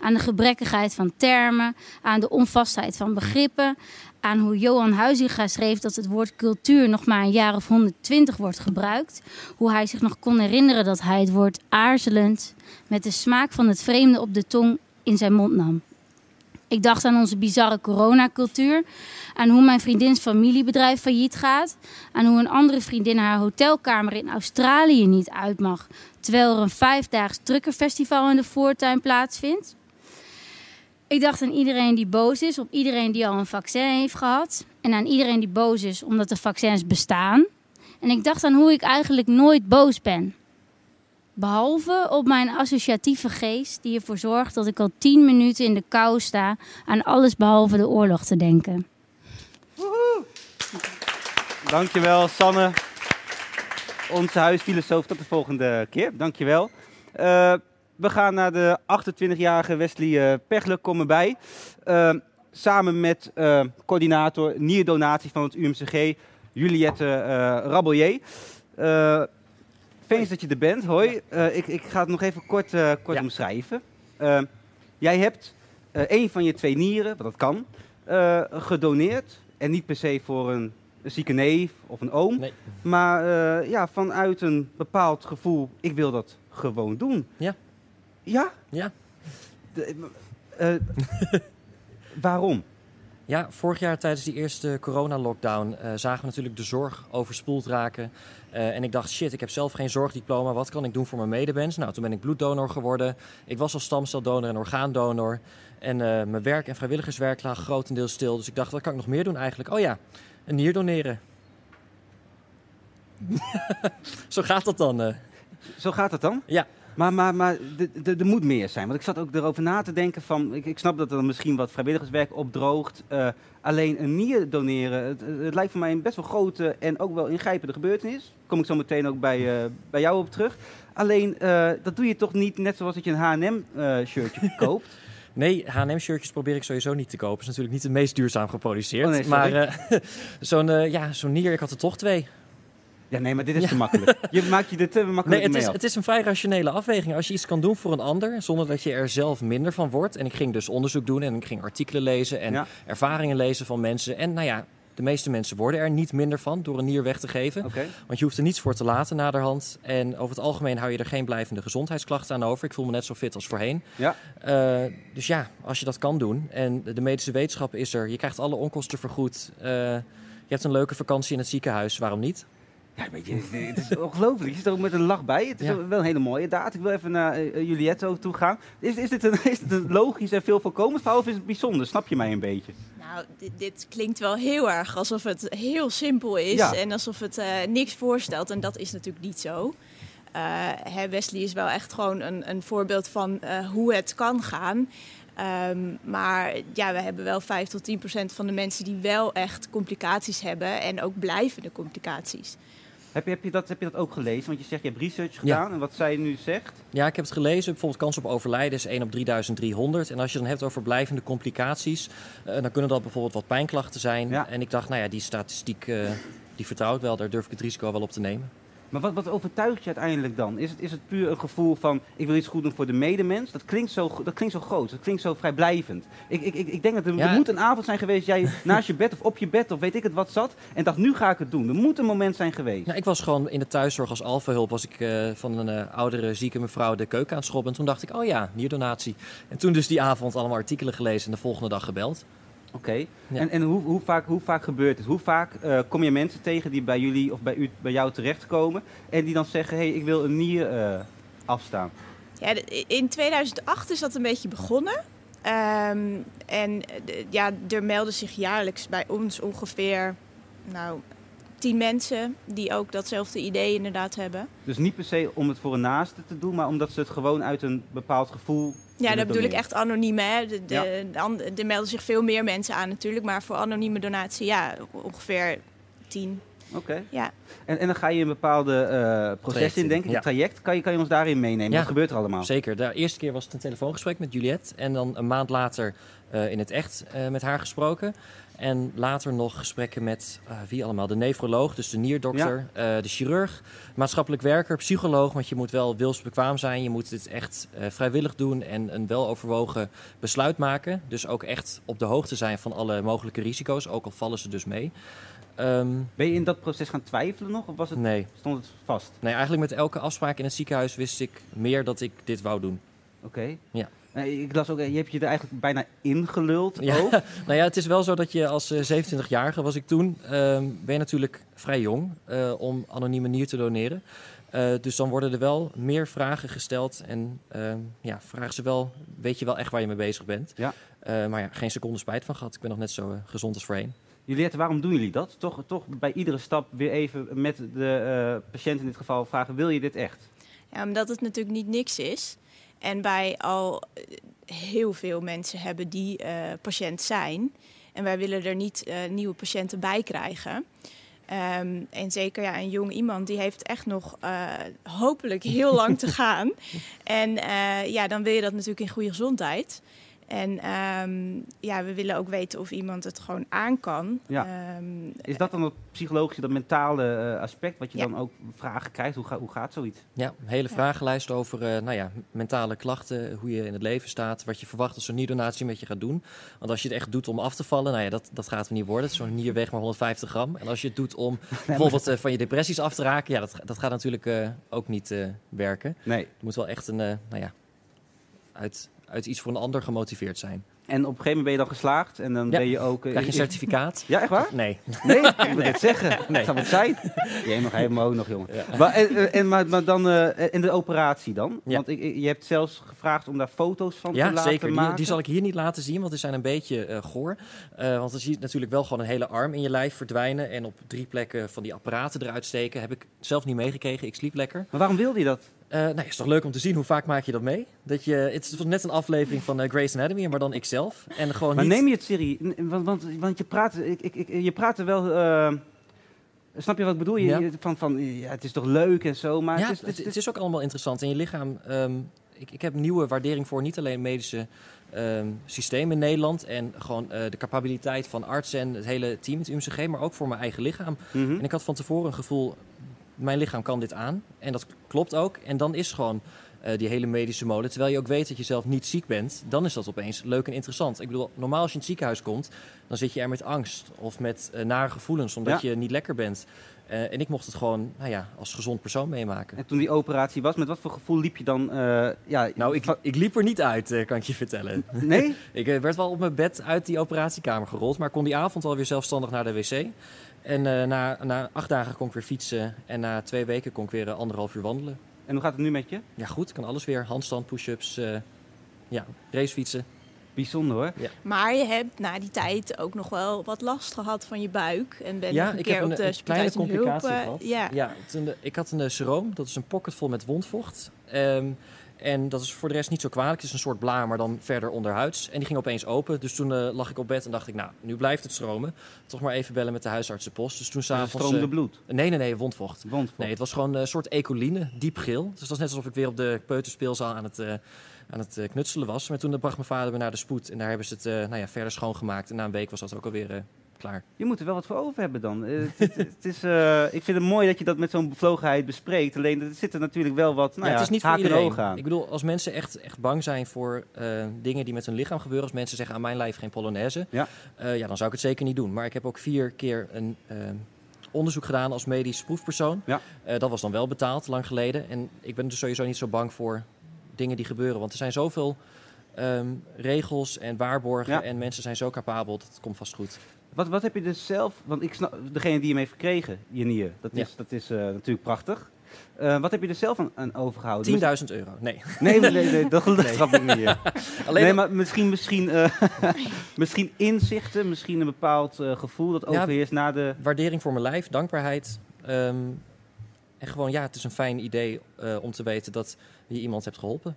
Aan de gebrekkigheid van termen. Aan de onvastheid van begrippen. Aan hoe Johan Huizinga schreef dat het woord cultuur nog maar een jaar of 120 wordt gebruikt. Hoe hij zich nog kon herinneren dat hij het woord aarzelend met de smaak van het vreemde op de tong in zijn mond nam. Ik dacht aan onze bizarre coronacultuur, aan hoe mijn vriendins familiebedrijf failliet gaat, aan hoe een andere vriendin haar hotelkamer in Australië niet uit mag, terwijl er een vijfdaags truckerfestival in de voortuin plaatsvindt. Ik dacht aan iedereen die boos is op iedereen die al een vaccin heeft gehad en aan iedereen die boos is omdat de vaccins bestaan. En ik dacht aan hoe ik eigenlijk nooit boos ben. Behalve op mijn associatieve geest, die ervoor zorgt dat ik al tien minuten in de kou sta aan alles behalve de oorlog te denken. Dankjewel, Sanne. Onze huisfilosoof. Tot de volgende keer. Dankjewel. Uh, we gaan naar de 28-jarige Wesley uh, Pechler komen bij. Uh, samen met uh, coördinator nierdonatie van het UMCG, Juliette Rabelier. Fijn dat je er bent. Hoi. ik, ik, ga het nog even kort, kort ja. omschrijven. jij hebt een van je twee nieren, wat dat kan, gedoneerd. En niet per se voor een een zieke neef of een oom. Nee. Maar ja, vanuit een bepaald gevoel, ik wil dat gewoon doen. Ja. Ja? Ja. De, [laughs] waarom? Ja, vorig jaar tijdens die eerste corona-lockdown uh, zagen we natuurlijk de zorg overspoeld raken. Uh, en ik dacht, shit, ik heb zelf geen zorgdiploma. Wat kan ik doen voor mijn medemens? Nou, toen ben ik bloeddonor geworden. Ik was al stamceldonor en orgaandonor. En uh, mijn werk en vrijwilligerswerk lag grotendeels stil. Dus ik dacht, wat kan ik nog meer doen eigenlijk? Oh ja, een nier doneren. [laughs] Zo gaat dat dan. Zo gaat het dan? Ja. Maar, maar, maar er moet meer zijn. Want ik zat ook erover na te denken van... Ik, ik snap dat er misschien wat vrijwilligerswerk opdroogt. Uh, alleen een nier doneren, het, het, lijkt voor mij een best wel grote en ook wel ingrijpende gebeurtenis. Kom ik zo meteen ook bij, uh, bij jou op terug. Alleen, uh, dat doe je toch niet net zoals dat je een H&M-shirtje [laughs] koopt? Nee, H&M-shirtjes probeer ik sowieso niet te kopen. Dat is natuurlijk niet het meest duurzaam geproduceerd. Oh nee, maar uh, [laughs] zo'n uh, ja, zo'n nier, ik had er toch twee. Ja, nee, maar dit is te makkelijk. Je maakt je er te makkelijk nee, het mee is, af. het is een vrij rationele afweging. Als je iets kan doen voor een ander, zonder dat je er zelf minder van wordt. En ik ging dus onderzoek doen en ik ging artikelen lezen en ervaringen lezen van mensen. En nou ja, de meeste mensen worden er niet minder van door een nier weg te geven. Want je hoeft er niets voor te laten naderhand. En over het algemeen hou je er geen blijvende gezondheidsklachten aan over. Ik voel me net zo fit als voorheen. Ja. Uh, dus ja, als je dat kan doen. En de medische wetenschap is er. Je krijgt alle onkosten vergoed. Uh, je hebt een leuke vakantie in het ziekenhuis. Waarom niet? Ja, weet je, het is ongelooflijk. Je zit er ook met een lach bij. Het is Ja. wel een hele mooie daad. Ik wil even naar uh, Juliette ook toe gaan. Is, is, dit een, [laughs] is dit een logisch en veel voorkomend verhaal of is het bijzonder? Snap je mij een beetje? Nou, dit, dit klinkt wel heel erg alsof het heel simpel is Ja. en alsof het eh, niks voorstelt. En dat is natuurlijk niet zo. Eh, hè, Wesley is wel echt gewoon een, een voorbeeld van eh, hoe het kan gaan. Ehm, maar ja, we hebben wel 5 tot 10 procent van de mensen die wel echt complicaties hebben en ook blijvende complicaties. Heb je, heb, je dat, heb je dat ook gelezen? Want je zegt, je hebt research Ja. gedaan en wat zij nu zegt. Ja, ik heb het gelezen. Bijvoorbeeld kans op overlijden is 1 op 3300. En als je dan hebt over blijvende complicaties, eh, dan kunnen dat bijvoorbeeld wat pijnklachten zijn. Ja. En ik dacht, nou ja, die statistiek, eh, die vertrouw ik wel. Daar durf ik het risico wel op te nemen. Maar wat, wat overtuigt je uiteindelijk dan? Is het, is het puur een gevoel van, ik wil iets goed doen voor de medemens? Dat klinkt zo, dat klinkt zo groot, dat klinkt zo vrijblijvend. Ik, ik, ik, ik denk dat er, Ja. er moet een avond zijn geweest, jij [laughs] naast je bed of op je bed of weet ik het wat zat. En dacht, nu ga ik het doen. Er moet een moment zijn geweest. Nou, ik was gewoon in de thuiszorg als alfahulp. Was ik eh, van een eh, oudere zieke mevrouw de keuken aan het schrobben. En toen dacht ik, oh ja, nierdonatie. En toen dus die avond allemaal artikelen gelezen en de volgende dag gebeld. Oké. Ja. En, en hoe, hoe, vaak, hoe vaak gebeurt het? Hoe vaak eh, kom je mensen tegen die bij jullie of bij, u, bij jou terechtkomen en die dan zeggen, hé, hey, ik wil een nier eh, afstaan? Ja, in 2008 is dat een beetje begonnen. Ehm, en eh, ja, er melden zich jaarlijks bij ons ongeveer nou, tien mensen die ook datzelfde idee inderdaad hebben. Dus niet per se om het voor een naaste te doen, maar omdat ze het gewoon uit een bepaald gevoel. Ja, dat bedoel ik echt anoniem. Hè? De, de, Ja. de and- er melden zich veel meer mensen aan natuurlijk. Maar voor anonieme donatie, ja, ongeveer tien. Oké. Ja. En, en dan ga je een bepaalde eh, proces Traject in, denk ik. ja. Een traject. Kan je, kan je ons daarin meenemen? Ja. Wat gebeurt er allemaal? Zeker. De eerste keer was het een telefoongesprek met Juliette. En dan een maand later in het echt eh, met haar gesproken. En later nog gesprekken met eh, wie allemaal? De nefroloog, dus de nierdokter, eh, de chirurg, maatschappelijk werker, psycholoog. Want je moet wel wilsbekwaam zijn. Je moet dit echt eh, vrijwillig doen en een weloverwogen besluit maken. Dus ook echt op de hoogte zijn van alle mogelijke risico's. Ook al vallen ze dus mee. Ehm, Ben je in dat proces gaan twijfelen nog? Of was het, nee. stond het vast? nee, eigenlijk met elke afspraak in het ziekenhuis wist ik meer dat ik dit wou doen. Oké. Ja. Eh, ik las ook, eh, je hebt je er eigenlijk bijna ingeluld Ja, ook. [laughs] nou ja, het is wel zo dat je als eh, 27-jarige was ik toen, ehm, ben je natuurlijk vrij jong eh, om anonieme nier te doneren. Eh, dus dan worden er wel meer vragen gesteld en ehm, ja, vragen ze wel, weet je wel echt waar je mee bezig bent. Ja. Eh, maar ja, geen seconde spijt van gehad. Ik ben nog net zo eh, gezond als voorheen. Juliette, waarom doen jullie dat? Toch, toch bij iedere stap weer even met de eh, patiënt in dit geval vragen, wil je dit echt? Ja, omdat het natuurlijk niet niks is. En wij al eh, heel veel mensen hebben die eh, patiënt zijn. En wij willen er niet eh, nieuwe patiënten bij krijgen. Ehm, en zeker ja, een jong iemand die heeft echt nog hopelijk heel lang te [laughs] gaan. En ja, dan wil je dat natuurlijk in goede gezondheid. En ehm, ja, we willen ook weten of iemand het gewoon aan kan. Ja. Ehm, Is dat dan het psychologische, dat mentale eh, aspect, wat je Ja. dan ook vragen krijgt? Hoe, ga- hoe gaat zoiets? Ja, een hele Ja. vragenlijst over eh, nou ja, mentale klachten, hoe je in het leven staat, wat je verwacht als zo'n nierdonatie met je gaat doen. Want als je het echt doet om af te vallen, nou ja, dat, dat gaat er niet worden. Zo'n nier weegt maar 150 gram. En als je het doet om [laughs] bijvoorbeeld eh, van je depressies af te raken, ja, dat, dat gaat natuurlijk eh, ook niet eh, werken. Nee. Het moet wel echt een, eh, nou ja, uit, uit iets voor een ander gemotiveerd zijn. En op een gegeven moment ben je dan geslaagd en dan Ja. ben je ook... eh, Krijg je een certificaat? Ja, echt waar? Nee. Nee, [laughs] ik moet het zeggen. Nee. [laughs] Nee. Zou het zijn? Jij mag helemaal ook nog, jongen. Ja. Maar, en, en- en, maar, maar dan, eh, en de operatie dan? Ja. Want ik, je hebt zelfs gevraagd om daar foto's van te Ja, laten zeker. Die, maken. die zal ik hier niet laten zien, want die zijn een beetje eh, goor. Eh, want dan zie je natuurlijk wel gewoon een hele arm in je lijf verdwijnen. En op drie plekken van die apparaten eruit steken. Heb ik zelf niet meegekregen. Ik sliep lekker. Maar waarom wilde je dat? Eh nou, is toch leuk om te zien hoe vaak maak je dat mee? Dat je, het was net een aflevering van eh, Grey's Anatomy, maar dan ikzelf. En gewoon Maar niet... neem je het serieus? Want, want, want je praat, ik, ik, ik, je praat er wel... eh, snap je wat ik bedoel? Je, Ja. van, van, ja, het is toch leuk en zo, maar ja, het is, het, het, het is ook allemaal interessant. En je lichaam, ehm, ik, ik heb nieuwe waardering voor niet alleen medische ehm systeem in Nederland en gewoon de capabiliteit van artsen en het hele team, het UMCG, maar ook voor mijn eigen lichaam. Mhm. En ik had van tevoren een gevoel, mijn lichaam kan dit aan. En dat klopt ook. En dan is gewoon eh, die hele medische molen. Terwijl je ook weet dat je zelf niet ziek bent, dan is dat opeens leuk en interessant. Ik bedoel, normaal als je in het ziekenhuis komt, dan zit je er met angst of met eh, nare gevoelens, omdat je niet lekker bent. Eh, en ik mocht het gewoon, nou ja, als gezond persoon meemaken. En toen die operatie was, met wat voor gevoel liep je dan? ja, Nou, ik, ik liep er niet uit, kan ik je vertellen. [laughs] Nee? [laughs] ik werd wel op mijn bed uit die operatiekamer gerold, maar kon die avond alweer zelfstandig naar de wc. En eh, na, na acht dagen kon ik weer fietsen en na twee weken kon ik weer eh, anderhalf uur wandelen. En hoe gaat het nu met je? Ja, goed, ik kan alles weer. Handstand, push-ups, eh, ja, racefietsen. Bijzonder hoor. Ja. Maar je hebt na die tijd ook nog wel wat last gehad van je buik. En ben ja, nog een ik keer heb op een, de een kleine hulp, complicatie eh, gehad. Ja. Ja, toen de- ik had een uh, seroom, dat is een pocket vol met wondvocht. Ehm, en dat is voor de rest niet zo kwalijk. Het is een soort blaar, maar dan verder onderhuids. En die ging opeens open. Dus toen eh, lag ik op bed en dacht ik, nou, nu blijft het stromen. Toch maar even bellen met de huisartsenpost. Dus toen Dus s'avonds... het stroomde eh, bloed? Nee, nee, nee, wondvocht. Wondvocht. Nee, het was gewoon een soort ecoline, diep geel. Dus het was net alsof ik weer op de peuterspeelzaal aan het, eh, aan het eh, knutselen was. Maar toen bracht mijn vader me naar de spoed. En daar hebben ze het eh, nou ja, verder schoongemaakt. En na een week was dat ook alweer eh, klaar. Je moet er wel wat voor over hebben dan. Eh, het, het- het is, eh, ik vind het mooi dat je dat met zo'n bevlogenheid bespreekt. Alleen er zitten natuurlijk wel wat nou ja, ja, het is niet voor iedereen. ogen aan. Ik bedoel, als mensen echt, echt bang zijn voor eh, dingen die met hun lichaam gebeuren. Als mensen zeggen aan mijn lijf geen Polonaise. Ja. eh, ja, dan zou ik het zeker niet doen. Maar ik heb ook vier keer een onderzoek gedaan als medisch proefpersoon. Ja. Eh, dat was dan wel betaald, lang geleden. En ik ben dus sowieso niet zo bang voor dingen die gebeuren. Want er zijn zoveel ehm, regels en waarborgen. Ja. En mensen zijn zo capabel, dat komt vast goed. Wat, wat heb je dus zelf, want ik snap, degene die hem heeft gekregen, je nier, dat Ja. is, dat is eh, natuurlijk prachtig. Eh, wat heb je er zelf aan, aan overgehouden? 10.000 euro. Nee. Nee, nee, nee, dat, [laughs] Nee. snap ik niet. ja. Alleen nee, maar misschien, misschien, eh, [laughs] misschien inzichten, misschien een bepaald gevoel dat Ja. overheerst na de... waardering voor mijn lijf, dankbaarheid. ehm, en gewoon, ja, het is een fijn idee om te weten dat je iemand hebt geholpen.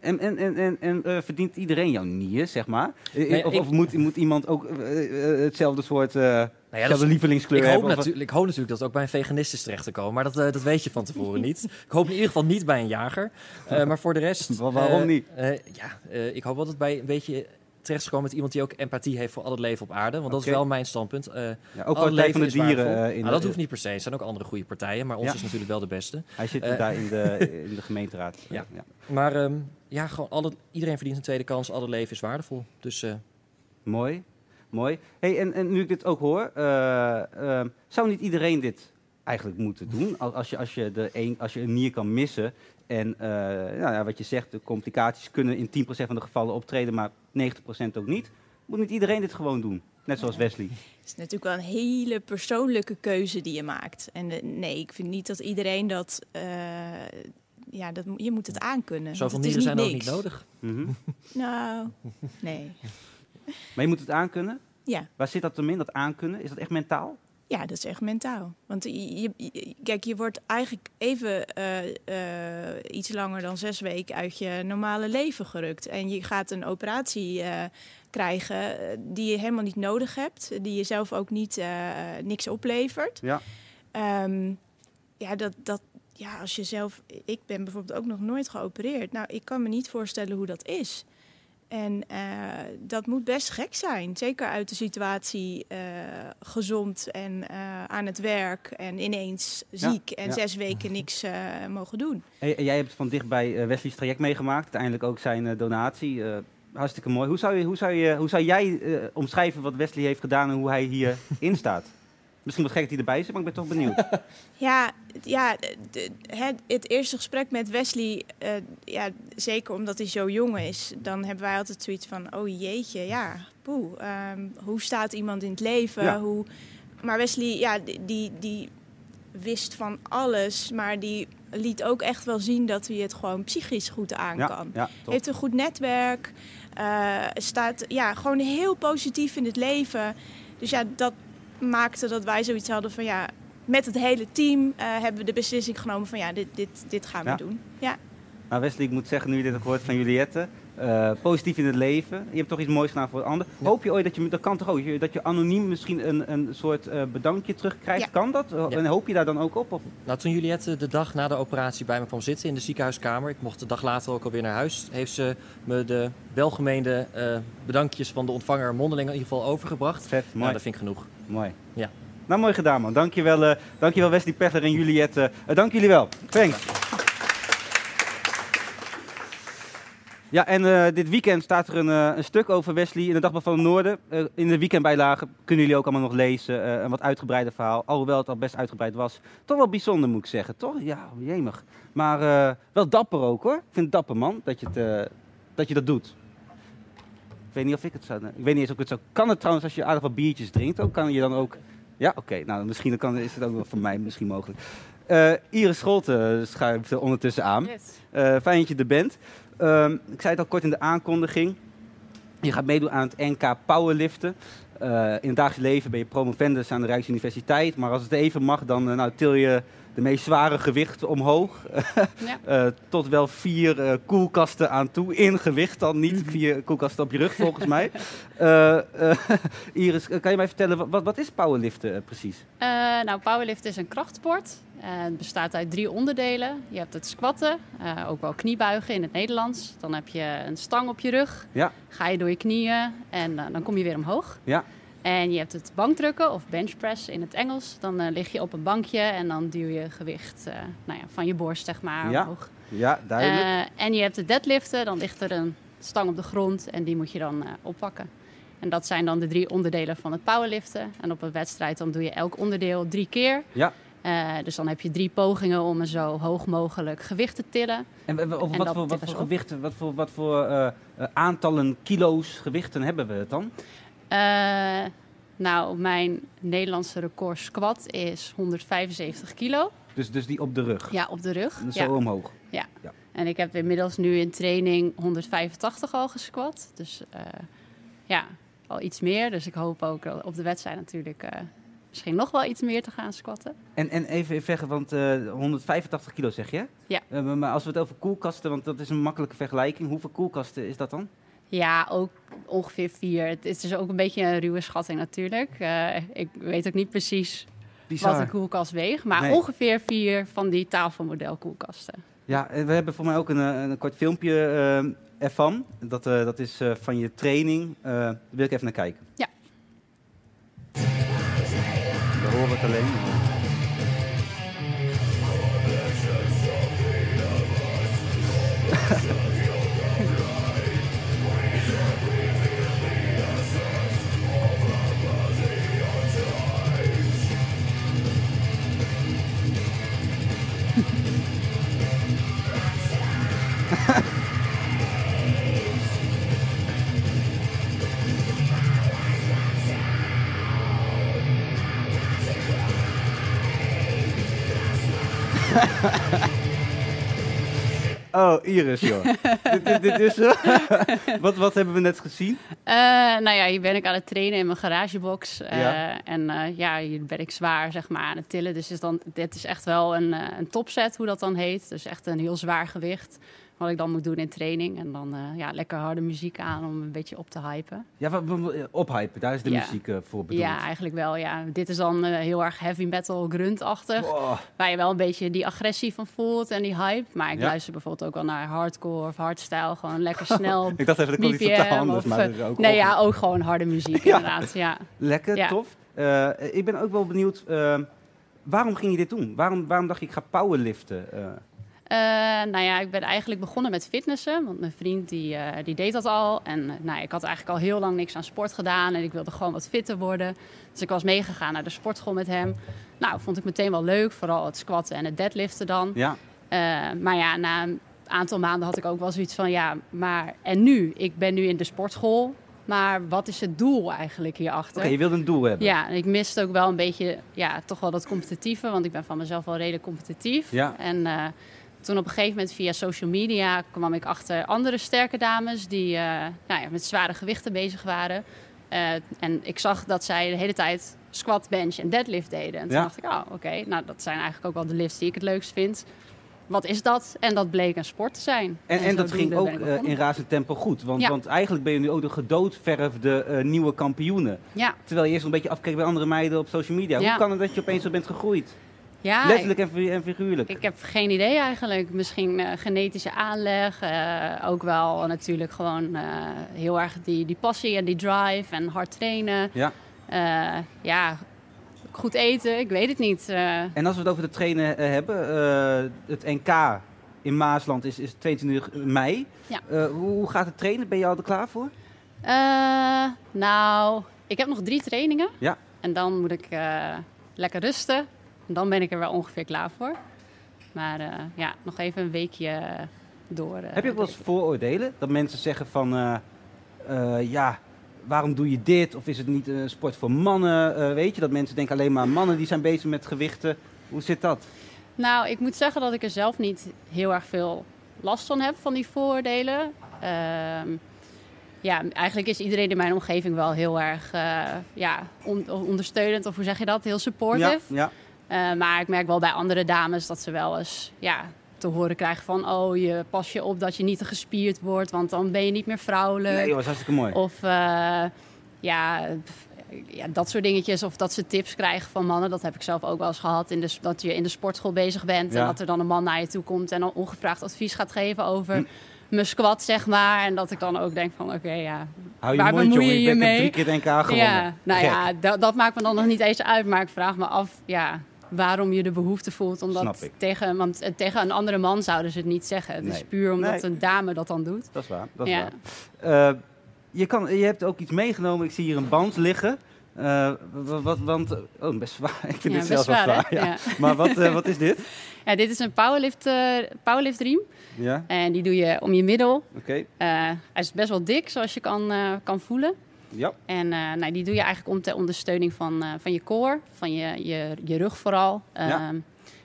En, en, en, en, en eh, verdient iedereen jouw nier, zeg maar? Nee, of ik- of moet, moet iemand ook eh, eh, hetzelfde soort, eh Nou ja, dat lievelingskleur ik, hoop hebben? ik hoop natuurlijk dat het ook bij een veganist is terecht te komen. Maar dat, dat weet je van tevoren niet. [laughs] Ik hoop in ieder geval niet bij een jager. Maar voor de rest... [laughs] Wa- waarom niet? ja, ik hoop altijd bij een beetje terecht te komen met iemand die ook empathie heeft voor al het leven op aarde. Want dat is wel mijn standpunt. Eh, Ja, ook al Partij van de Dieren. eh, in Nou, de- dat hoeft niet per se. Er zijn ook andere goede partijen. Maar ons Ja. is natuurlijk wel de beste. Hij zit Eh, daar in de, [laughs] in de gemeenteraad. Ja. ja. Maar ehm, ja, gewoon alle, iedereen verdient een tweede kans. Alle leven is waardevol. Dus Mooi, mooi. Hey, en, en nu ik dit ook hoor, eh, eh, zou niet iedereen dit eigenlijk moeten doen? Als, als, je, als, je de een, als je een nier kan missen en eh, nou ja, wat je zegt, de complicaties kunnen in 10% van de gevallen optreden, maar 90% ook niet. Moet niet iedereen dit gewoon doen? Net zoals Wesley. Het is natuurlijk wel een hele persoonlijke keuze die je maakt. En eh, nee, ik vind niet dat iedereen dat... eh, ja, dat, je moet het aankunnen. zoveel nieren zijn ook niks. niet nodig. Mhm. [laughs] Nou, nee. Maar je moet het aankunnen? Ja. Waar zit dat hem in, dat aankunnen? Is dat echt mentaal? Ja, dat is echt mentaal. Want je, kijk, je wordt eigenlijk even eh, eh, iets langer dan zes weken uit je normale leven gerukt. En je gaat een operatie eh, krijgen die je helemaal niet nodig hebt. Die je zelf ook niet niks oplevert. Ja. Ehm, ja, dat, dat, ja, als je zelf... Ik ben bijvoorbeeld ook nog nooit geopereerd. Nou, ik kan me niet voorstellen hoe dat is. En eh, dat moet best gek zijn. Zeker uit de situatie eh, gezond en eh, aan het werk en ineens Ja, ziek en ja. zes weken niks mogen doen. En jij hebt van dichtbij Wesley's traject meegemaakt, uiteindelijk ook zijn donatie. Hartstikke mooi. Hoe zou, je, hoe zou, je, hoe zou jij omschrijven wat Wesley heeft gedaan en hoe hij hierin [laughs] staat? Misschien wat gek dat hij erbij zit, maar ik ben toch benieuwd. [laughs] Ja, ja de- het, het eerste gesprek met Wesley, eh, ja, zeker omdat hij zo jong is, dan hebben wij altijd zoiets van, oh jeetje, ja, poeh, ehm, hoe staat iemand in het leven? Ja. Hoe... Maar Wesley, ja, die, die, die wist van alles, maar die liet ook echt wel zien dat hij het gewoon psychisch goed aan kan. ja. Heeft een goed netwerk, eh, staat ja, gewoon heel positief in het leven. Dus ja, dat maakte dat wij zoiets hadden van ja, met het hele team eh, hebben we de beslissing genomen van ja, dit, dit, dit gaan we Ja. doen. Ja. Nou Wesley, ik moet zeggen, nu je dit hebt gehoord van Juliette, eh, positief in het leven. Je hebt toch iets moois gedaan voor een ander. Hoop je ooit dat je, dat kan toch ook, dat je anoniem misschien een, een soort eh, bedankje terugkrijgt? Ja. Kan dat? En hoop je daar dan ook op? Of? Nou, toen Juliette de dag na de operatie bij me kwam zitten in de ziekenhuiskamer, ik mocht de dag later ook alweer naar huis, heeft ze me de welgemeende eh, bedankjes van de ontvanger mondeling in ieder geval overgebracht. Vet, mooi. Nou, dat vind ik genoeg. Mooi. Ja. Nou, mooi gedaan man. Dankjewel, eh dankjewel Wesley Pettler en Juliette. Eh, dank jullie wel. Thanks. Ja, en eh, dit weekend staat er een, eh, een stuk over Wesley in de Dagblad van het Noorden. Eh, in de weekendbijlage kunnen jullie ook allemaal nog lezen. een wat uitgebreider verhaal. Alhoewel het al best uitgebreid was. Toch wel bijzonder moet ik zeggen, toch? Ja, jemig. Maar wel dapper ook hoor. Ik vind het dapper man, dat je, het, dat, je dat doet. Ik weet niet of ik het zou... Ik weet niet eens of ik het zou... Kan het trouwens als je aardig wat biertjes drinkt ook? Kan je dan ook... Ja, oké. Nou, misschien kan, is het ook wel voor mij misschien mogelijk. Iris Scholte schuift er ondertussen aan. Eh, fijn dat je er bent. Ehm, ik zei het al kort in de aankondiging. Je gaat meedoen aan het NK Powerliften. Eh, in het dagelijks leven ben je promovendus aan de Rijksuniversiteit. Maar als het even mag, dan eh, nou, til je de meest zware gewichten omhoog. [laughs] Ja. Eh, tot wel vier eh, koelkasten aan toe. In gewicht dan, niet vier koelkasten op je rug volgens mij. [laughs] Eh, [laughs] Iris, kan je mij vertellen, wat- wat, is powerliften precies? Nou, powerlift is een krachtsport. Het bestaat uit drie onderdelen. Je hebt het squatten, ook wel kniebuigen in het Nederlands. Dan heb je een stang op je rug. Ja. Ga je door je knieën en dan kom je weer omhoog. Ja. En je hebt het bankdrukken of benchpress in het Engels. Dan eh, lig je op een bankje en dan duw je gewicht eh, nou ja, van je borst zeg maar Ja, omhoog. ja duidelijk. Eh, en je hebt het deadliften, dan ligt er een stang op de grond en die moet je dan oppakken. En dat zijn dan de drie onderdelen van het powerliften. En op een wedstrijd dan doe je elk onderdeel drie keer. ja. Dus dan heb je drie pogingen om een zo hoog mogelijk gewicht te tillen. En, over En wat, voor, wat voor gewichten, wat voor, wat voor aantallen kilo's gewichten hebben we het dan? Eh, nou, mijn Nederlandse record squat is 175 kilo. Dus, dus die op de rug. Ja, op de rug. Ja. Zo omhoog. Ja. Ja. En ik heb inmiddels nu in training 185 al gesquat. Dus eh, ja, al iets meer. Dus ik hoop ook op de wedstrijd natuurlijk eh, misschien nog wel iets meer te gaan squatten. En, en even zeggen, want eh, 185 kilo zeg je? Ja. Maar als we het over koelkasten, want dat is een makkelijke vergelijking. Hoeveel koelkasten is dat dan? Ja, ook ongeveer vier. Het is dus ook een beetje een ruwe schatting natuurlijk. Eh, ik weet ook niet precies Bizar. wat een koelkast weegt. Maar Nee. ongeveer vier van die tafelmodel koelkasten. Ja, en we hebben voor mij ook een, eh, een kort filmpje eh, ervan. Dat, dat is van je training. Daar wil ik even naar kijken. Ja. We horen het alleen. Oh, Iris, joh. [laughs] dit, dit, dit is... eh, [laughs] wat, wat hebben we net gezien? Eh, nou ja, hier ben ik aan het trainen in mijn garagebox. Ja. En eh, ja, hier ben ik zwaar zeg maar, aan het tillen. Dus is dan, dit is echt wel een, een topset, hoe dat dan heet. Dus echt een heel zwaar gewicht. Wat ik dan moet doen in training. En dan eh, ja, lekker harde muziek aan om een beetje op te hypen. Ja, wat, ophypen, daar is de Ja. muziek eh, voor bedoeld. Ja, eigenlijk wel. Ja. Dit is dan eh, heel erg heavy metal gruntachtig. Wow. Waar je wel een beetje die agressie van voelt en die hype. Maar ik Ja. luister bijvoorbeeld ook wel naar hardcore of hardstyle. Gewoon lekker snel. [laughs] Ik dacht even, dat komt iets totaal BPM anders, of, maar dat is ook Nee, op- ja, ook gewoon harde muziek [laughs] Ja. inderdaad. Ja. Lekker, tof. Ik ben ook wel benieuwd, waarom ging je dit doen? Waarom, waarom dacht je, ik ga powerliften? Eh, Eh, nou ja, ik ben eigenlijk begonnen met fitnessen. Want mijn vriend die, eh, die deed dat al. En eh, nou, ik had eigenlijk al heel lang niks aan sport gedaan. En ik wilde gewoon wat fitter worden. Dus ik was meegegaan naar de sportschool met hem. Nou, vond ik meteen wel leuk. Vooral het squatten en het deadliften dan. ja, maar ja, na een aantal maanden had ik ook wel zoiets van... Ja, maar en nu? Ik ben nu in de sportschool. Maar wat is het doel eigenlijk hierachter? oké, je wilde een doel hebben. Ja, en ik miste ook wel een beetje, ja, toch wel dat competitieve. Want ik ben van mezelf wel redelijk competitief. Ja. En toen op een gegeven moment via social media kwam ik achter andere sterke dames die eh, nou ja, met zware gewichten bezig waren. Eh, en ik zag dat zij de hele tijd squat, bench en deadlift deden. En toen Ja. dacht ik, oh oké, nou dat zijn eigenlijk ook wel de lifts die ik het leukst vind. Wat is dat? En dat bleek een sport te zijn. En, en dat ging ook eh, in razend tempo goed. Want, Ja. want eigenlijk ben je nu ook de gedoodverfde nieuwe kampioenen. Ja, Terwijl je eerst een beetje afkeek bij andere meiden op social media. Hoe kan het dat je opeens zo bent gegroeid? Ja Letterlijk en, fi- en figuurlijk. Ik heb geen idee eigenlijk. Misschien eh, genetische aanleg. eh, ook wel natuurlijk gewoon eh, heel erg die, die passie en die drive en hard trainen. Ja. Ja, goed eten. Ik weet het niet. En als we het over de trainen hebben, het NK in Maasland is, is 22 mei. Ja. Hoe, gaat het trainen? Ben je al er klaar voor? nou, ik heb nog drie trainingen. Ja. En dan moet ik lekker rusten. Dan ben ik er wel ongeveer klaar voor. Maar eh, ja, nog even een weekje door. eh, Heb je ook wel eens vooroordelen? Dat mensen zeggen van, eh, ja, waarom doe je dit? Of is het niet een sport voor mannen? Weet je, dat mensen denken alleen maar mannen die zijn bezig met gewichten. Hoe zit dat? Nou, ik moet zeggen dat ik er zelf niet heel erg veel last van heb, van die vooroordelen. Ehm, ja, eigenlijk is iedereen in mijn omgeving wel heel erg ja, on- ondersteunend, of hoe zeg je dat? Heel Ja, supportive. ja. Eh, maar ik merk wel bij andere dames dat ze wel eens ja, te horen krijgen van... oh, je pas je op dat je niet te gespierd wordt, want dan ben je niet meer vrouwelijk. Nee joh, dat is hartstikke mooi. Of eh, ja, ja, dat soort dingetjes. Of dat ze tips krijgen van mannen. Dat heb ik zelf ook wel eens gehad. In de, dat je in de sportschool bezig bent. Ja. En dat er dan een man naar je toe komt. En dan ongevraagd advies gaat geven over Hm. mijn squat, zeg maar. En dat ik dan ook denk van, oké, ja. Hou je waar mond, bemoei jongen. je je ik heb mee? drie keer het NK gewonnen. Ja, nou Gek. ja, dat, dat maakt me dan nog niet eens uit. Maar ik vraag me af, ja, waarom je de behoefte voelt. Omdat tegen, want eh, tegen een andere man zouden ze het niet zeggen. Het is puur omdat Nee. een dame dat dan doet. Dat is waar, dat is Ja. waar. Eh, je, kan, je hebt ook iets meegenomen. Ik zie hier een band liggen. Eh, wat, want, oh, best zwaar. [laughs] Ik vind Ja, dit zelf wel zwaar, zwaar. hè? Ja. Ja. Maar wat, wat is dit? [laughs] Ja, dit is een powerlift, eh powerlift riem. Ja, En die doe je om je middel. oké. Hij is best wel dik, zoals je kan, kan voelen. Ja. En eh, nou, die doe je eigenlijk om ter ondersteuning van, eh, van je core, van je, je, je rug vooral. Ja. Ehm,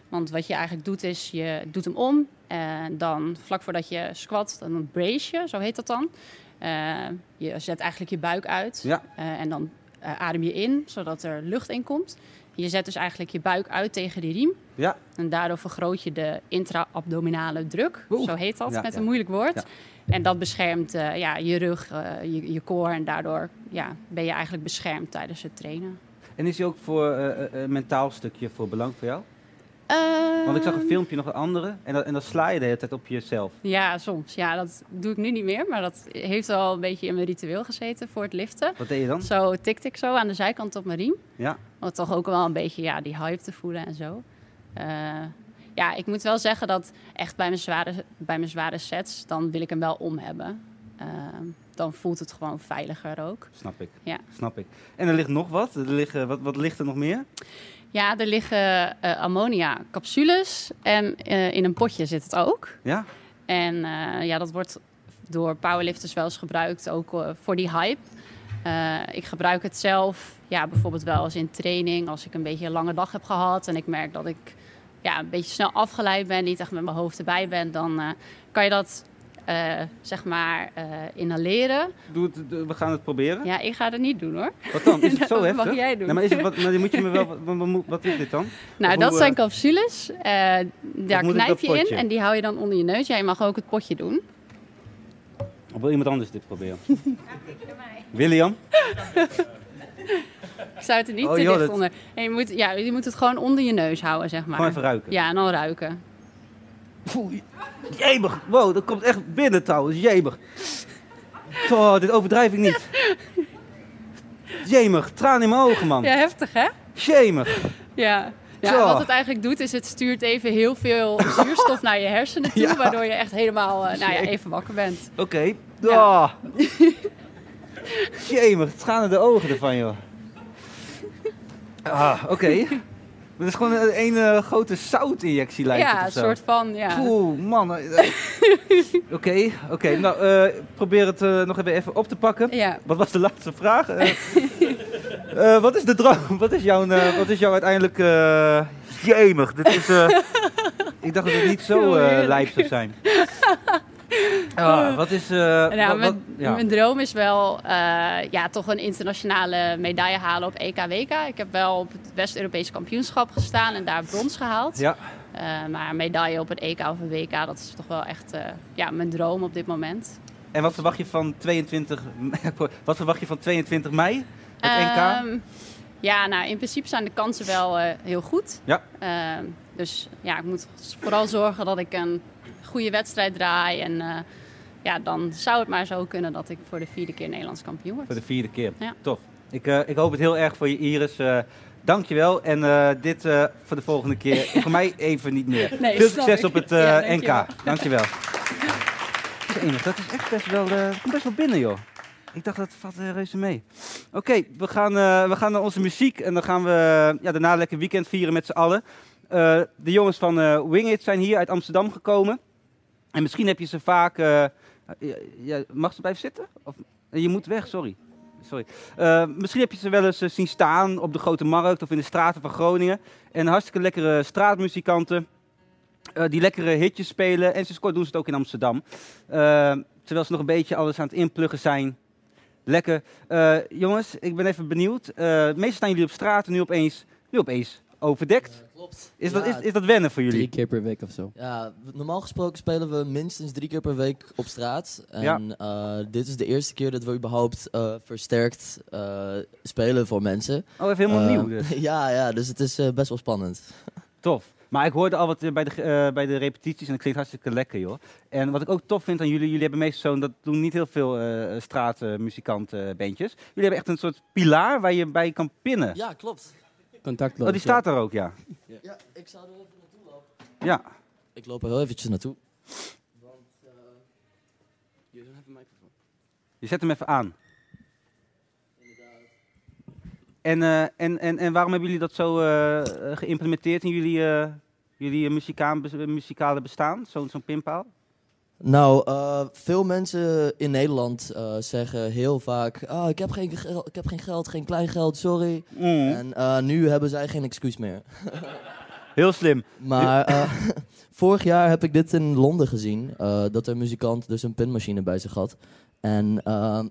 Want wat je eigenlijk doet is, je doet hem om. En dan vlak voordat je squat, dan brace je, zo heet dat dan. Eh, je zet eigenlijk je buik uit. Ja. En dan adem je in, zodat er lucht in komt. Je zet dus eigenlijk je buik uit tegen die riem. Ja. En daardoor vergroot je de intra-abdominale druk. Oeh. Zo heet dat, Ja, met ja. een moeilijk woord. Ja. En dat beschermt eh, ja, je rug, eh, je, je core. En daardoor ja, ben je eigenlijk beschermd tijdens het trainen. En is die ook voor eh, eh, een mentaal stukje voor belang voor jou? Want ik zag een Ehm, filmpje, nog een andere. En, dat, en dan sla je de hele tijd op jezelf. Ja, soms. Ja, dat doe ik nu niet meer. Maar dat heeft wel een beetje in mijn ritueel gezeten voor het liften. Wat deed je dan? Zo tikte ik zo aan de zijkant op mijn riem. Ja. Om toch ook wel een beetje ja, die hype te voelen en zo. Eh, ja, ik moet wel zeggen dat echt bij mijn zware, bij mijn zware sets, dan wil ik hem wel om hebben. Eh, dan voelt het gewoon veiliger ook. Snap ik. Ja. Snap ik. En er ligt nog wat. Er liggen, wat, wat ligt er nog meer? Ja, er liggen eh, ammonia capsules en eh, in een potje zit het ook. Ja? En eh, ja, dat wordt door powerlifters wel eens gebruikt, ook eh, voor die hype. Eh, ik gebruik het zelf, ja, bijvoorbeeld wel eens in training, als ik een beetje een lange dag heb gehad en ik merk dat ik ja, een beetje snel afgeleid ben, niet echt met mijn hoofd erbij ben, dan eh, kan je dat eh, zeg maar eh, inhaleren. Doe het, doe- we gaan het proberen. Ja, ik ga dat niet doen hoor. Wat dan? Is [laughs] het zo Dat heftig? mag jij doen. Nee, maar, is het, wat, maar moet je me wel, [laughs] wat, is dit dan? Nou, Of dat hoe, zijn eh, capsules. Eh, daar knijp je in en die hou je dan onder je neus. Jij mag ook het potje doen. Of wil iemand anders dit proberen? [laughs] William? Ik zou het er niet Oh, te joh, dicht dat- onder. En je, moet, ja, je moet het gewoon onder je neus houden, zeg maar. Gewoon even ruiken. Ja, en dan ruiken. Jemig. Wow, dat komt echt binnen trouwens. Jemig. Oh, dit overdrijf ik niet. Jemig. Traan in mijn ogen, man. Ja, heftig hè? Jemig. Ja. Ja, wat het eigenlijk doet, is het stuurt even heel veel zuurstof naar je hersenen toe. [laughs] Ja. Waardoor je echt helemaal eh, nou ja, even wakker bent. Oké. Oh. [laughs] Jemig. Het gaan er de ogen ervan, joh. Ah, oké. Dat is gewoon een, een eh, grote zoutinjectie lijkt ja, het een soort van, ja. Oeh, man. eh, eh. [laughs] Oké, oké. Nou, probeer het nog even, even op te pakken. Ja. Wat was de laatste vraag? [laughs] Wat is de droom? [laughs] Wat is jouw, wat is jouw uiteindelijk... jemig, dit is... ik dacht dat het niet zo lijp zou zijn. Ah, wat is... eh, Nou, wat- wat- mijn, ja. mijn droom is wel eh, ja, toch een internationale medaille halen op EK-WK. Ik heb wel op het West-Europese kampioenschap gestaan en daar brons gehaald. Ja. Eh, maar een medaille op een EK of een WK, dat is toch wel echt ja, mijn droom op dit moment. En wat verwacht je van 22... [laughs] wat verwacht je van 22 mei? Het NK? Ehm, ja, nou in principe zijn de kansen wel heel goed. Ja. Ehm, dus ja, ik moet vooral zorgen dat ik een goede wedstrijd draai. En eh, ja, dan zou het maar zo kunnen dat ik voor de vierde keer Nederlands kampioen word. Voor de vierde keer. Ja. Tof. Ik, eh, ik hoop het heel erg voor je, Iris. Eh dankjewel. En dit voor de volgende keer. [laughs] voor mij even niet meer. Nee, Veel succes ik. op het [laughs] NK. dankjewel. Dankjewel. Jemig, dat is echt best wel, best wel binnen, joh. Ik dacht, dat valt uh, reuze mee. Oké, we, gaan, we gaan naar onze muziek. En dan gaan we ja, daarna lekker weekend vieren met z'n allen. De jongens van eh Wing It zijn hier uit Amsterdam gekomen. En misschien heb je ze vaak... eh, ja, mag ze blijven zitten? Of, je moet weg, sorry. sorry. Eh, misschien heb je ze wel eens eh, zien staan op de Grote Markt of in de straten van Groningen. En hartstikke lekkere straatmuzikanten. die lekkere hitjes spelen. En sinds kort doen ze het ook in Amsterdam. Terwijl ze nog een beetje alles aan het inpluggen zijn. Lekker. Jongens, ik ben even benieuwd. Meestal staan jullie op straat en nu opeens, nu opeens overdekt. Klopt. Is, dat, is, is dat wennen voor jullie? Drie keer per week of zo. Ja, normaal gesproken spelen we minstens drie keer per week op straat. En eh, dit is de eerste keer dat we überhaupt eh, versterkt eh, spelen voor mensen. Oh, even helemaal nieuw dus. [laughs] ja, ja, dus het is eh, best wel spannend. [laughs] Tof. Maar ik hoorde al wat bij de, eh, bij de repetities en het klinkt hartstikke lekker, joh. En wat ik ook tof vind aan jullie, jullie hebben meestal zo'n, dat doen niet heel veel eh straatmuzikantenbandjes. jullie hebben echt een soort pilaar waar je bij kan pinnen. Ja, klopt. Contactloos. Oh, die staat er ook, ja. Ja, ik zou er even naartoe lopen. Ja. Ik loop er heel eventjes naartoe. Je zet hem even aan. En, eh, en, en, en waarom hebben jullie dat zo eh, eh, geïmplementeerd in jullie, eh, jullie eh, muzikale bestaan? Zo'n zo'n pinpaal? Nou, eh, veel mensen in Nederland eh, zeggen heel vaak: ah, ik, heb geen ik heb geen geld, geen klein geld, sorry. Mm. En eh, nu hebben zij geen excuus meer. [laughs] Heel slim. Maar [laughs] vorig jaar heb ik dit in Londen gezien. dat een muzikant dus een pinmachine bij zich had. En eh,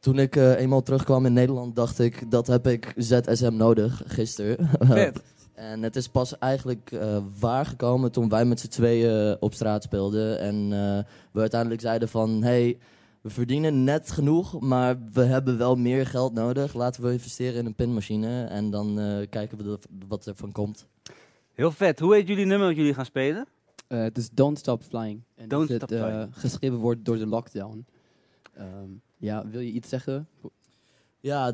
toen ik eenmaal terugkwam in Nederland, dacht ik, dat heb ik ZSM nodig gisteren. [laughs] Vet. En het is pas eigenlijk eh, waargekomen toen wij met z'n tweeën op straat speelden. En eh, we uiteindelijk zeiden van, hey, we verdienen net genoeg, maar we hebben wel meer geld nodig. Laten we investeren in een pinmachine en dan eh, kijken we dat- wat er van komt. Heel vet. Hoe heet jullie nummer wat jullie gaan spelen? Eh, het is Don't Stop Flying. En Don't dat het, Stop eh, Flying. geschreven wordt door de lockdown. Ehm, ja, wil je iets zeggen? Ja,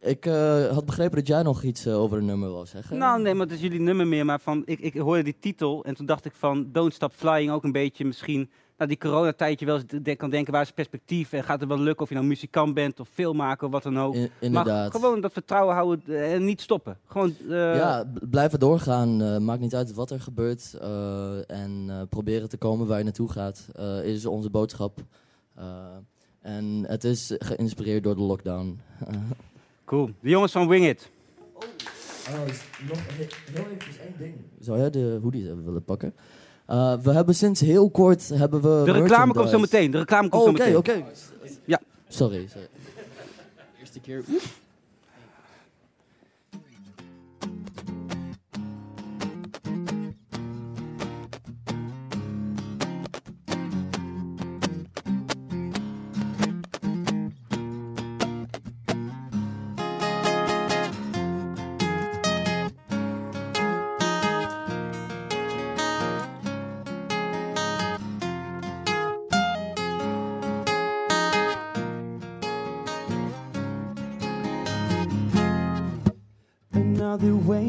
ik eh, had begrepen dat jij nog iets eh, over een nummer wou zeggen. Nou, nee, maar het is jullie nummer meer. Maar van, ik, ik hoorde die titel en toen dacht ik van Don't Stop Flying ook een beetje misschien... Nou, die coronatijdje wel eens de- kan denken, waar is het perspectief? En gaat het wel lukken of je nou muzikant bent of filmmaker of wat dan ook. I- maar inderdaad. gewoon dat vertrouwen houden eh, en niet stoppen. Gewoon, ja, blijven doorgaan. maakt niet uit wat er gebeurt. en proberen te komen waar je naartoe gaat, is onze boodschap. En het is geïnspireerd door de lockdown. [laughs] Cool. De jongens van Wing It. Oh, nog heel even één ding. Zou jij de hoodies even willen pakken? Eh, we hebben sinds heel kort hebben we De reclame komt zo meteen. De reclame komt Oh, zo meteen. Oké, oké. Ja. Sorry, sorry. Eerste keer.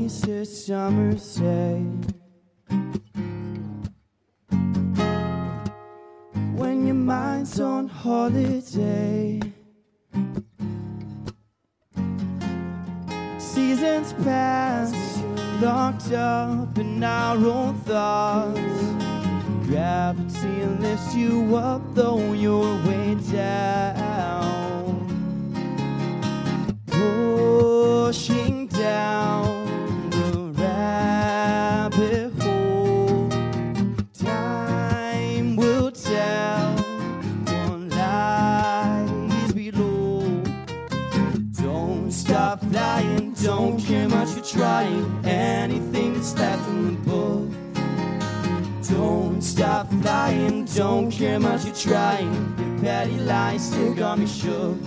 Summer's day. When your mind's on holiday. Seasons pass, locked up in our own thoughts. Gravity lifts you up, though you're way down don't care much for trying anything that's left in the book. Don't stop flying, don't care much for trying. Your petty lies still got me shook.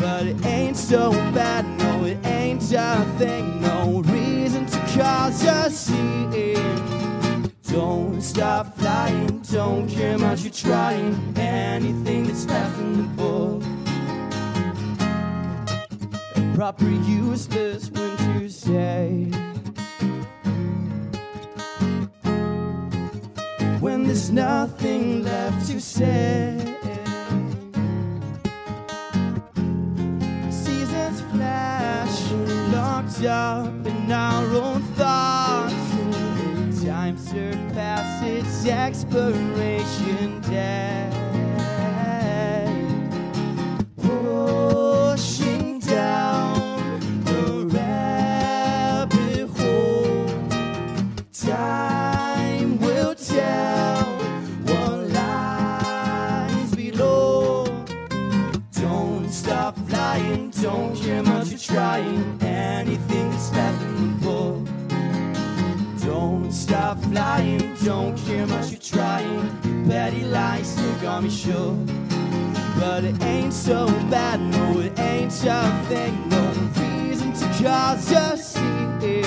But it ain't so bad, no, it ain't a thing, no reason to cause a scene. Don't stop flying, don't care much you're trying, anything that's left in the book. Proper useless winter say. When there's nothing left to say. seasons flash, locked up in our own thoughts. Time surpasses expiration date. Flying, don't care much you're trying. Petty lies still got me shook. But it ain't so bad, no, it ain't a thing, no reason to cause a scene.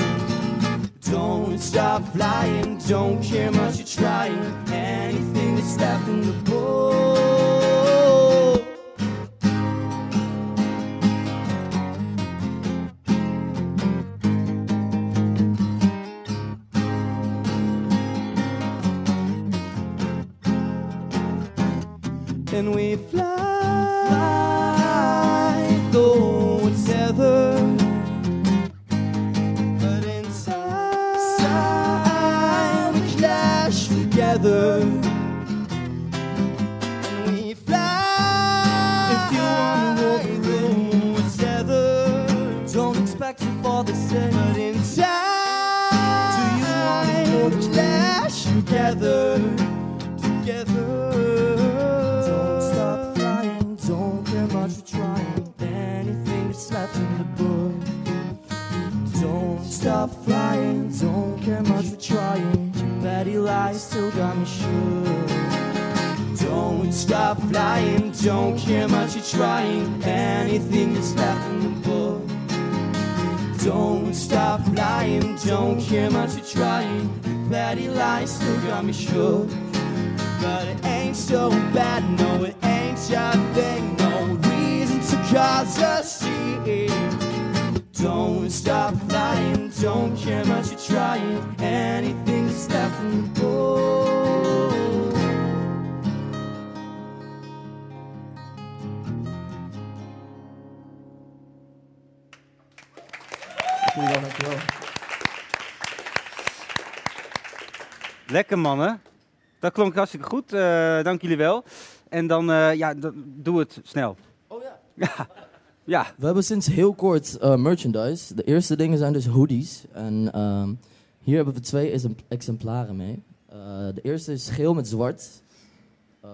Don't stop flying, don't care much you're trying. Anything Dankjewel, dankjewel. Lekker mannen. Dat klonk hartstikke goed. eh, dank jullie wel. En dan, eh, ja, doe het snel. Oh ja. [laughs] Ja. ja. We hebben sinds heel kort eh, merchandise. De eerste dingen zijn dus hoodies. En ehm, hier hebben we twee exempl- exemplaren mee. Eh, de eerste is geel met zwart. Eh,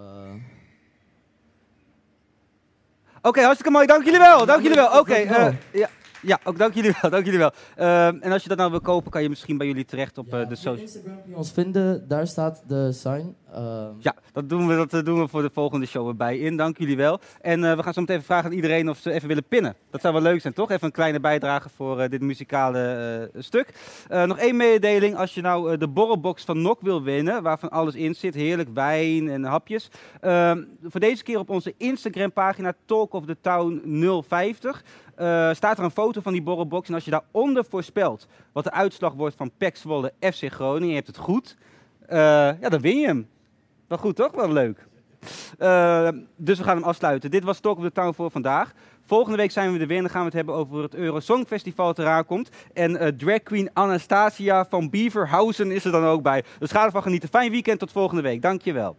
Oké, hartstikke mooi. Dank jullie wel. Dank jullie wel. Oké, eh, ja, ja, ook dank jullie wel. Dank jullie wel. Ehm, en als je dat nou wil kopen, kan je misschien bij jullie terecht op eh, de social. Instagram kun je ons vinden, daar staat de sign. Ehm, Ja, dat doen, we, dat eh, doen we voor de volgende show erbij in. Dank jullie wel. En eh, we gaan zo meteen vragen aan iedereen of ze even willen pinnen. Dat zou wel leuk zijn, toch? Even een kleine bijdrage voor dit muzikale stuk. Nog één mededeling. Als je nou de borrelbox van Nok wil winnen, waarvan alles in zit, heerlijk wijn en hapjes. Ehm, voor deze keer op onze Instagram pagina Talk of the Town 050 eh, staat er een foto van die borrelbox. En als je daaronder voorspelt wat de uitslag wordt van PEC Zwolle FC Groningen, je hebt het goed, eh, ja, dan win je hem. Wel goed toch? Wel leuk. Eh, dus we gaan hem afsluiten. Dit was Talk of the Town voor vandaag. Volgende week zijn we er weer en dan gaan we het hebben over het Eurosong Festival dat eraan komt. En eh, drag queen Anastasia van Beaverhausen is er dan ook bij. Dus ga ervan genieten. Fijn weekend, tot volgende week. Dankjewel.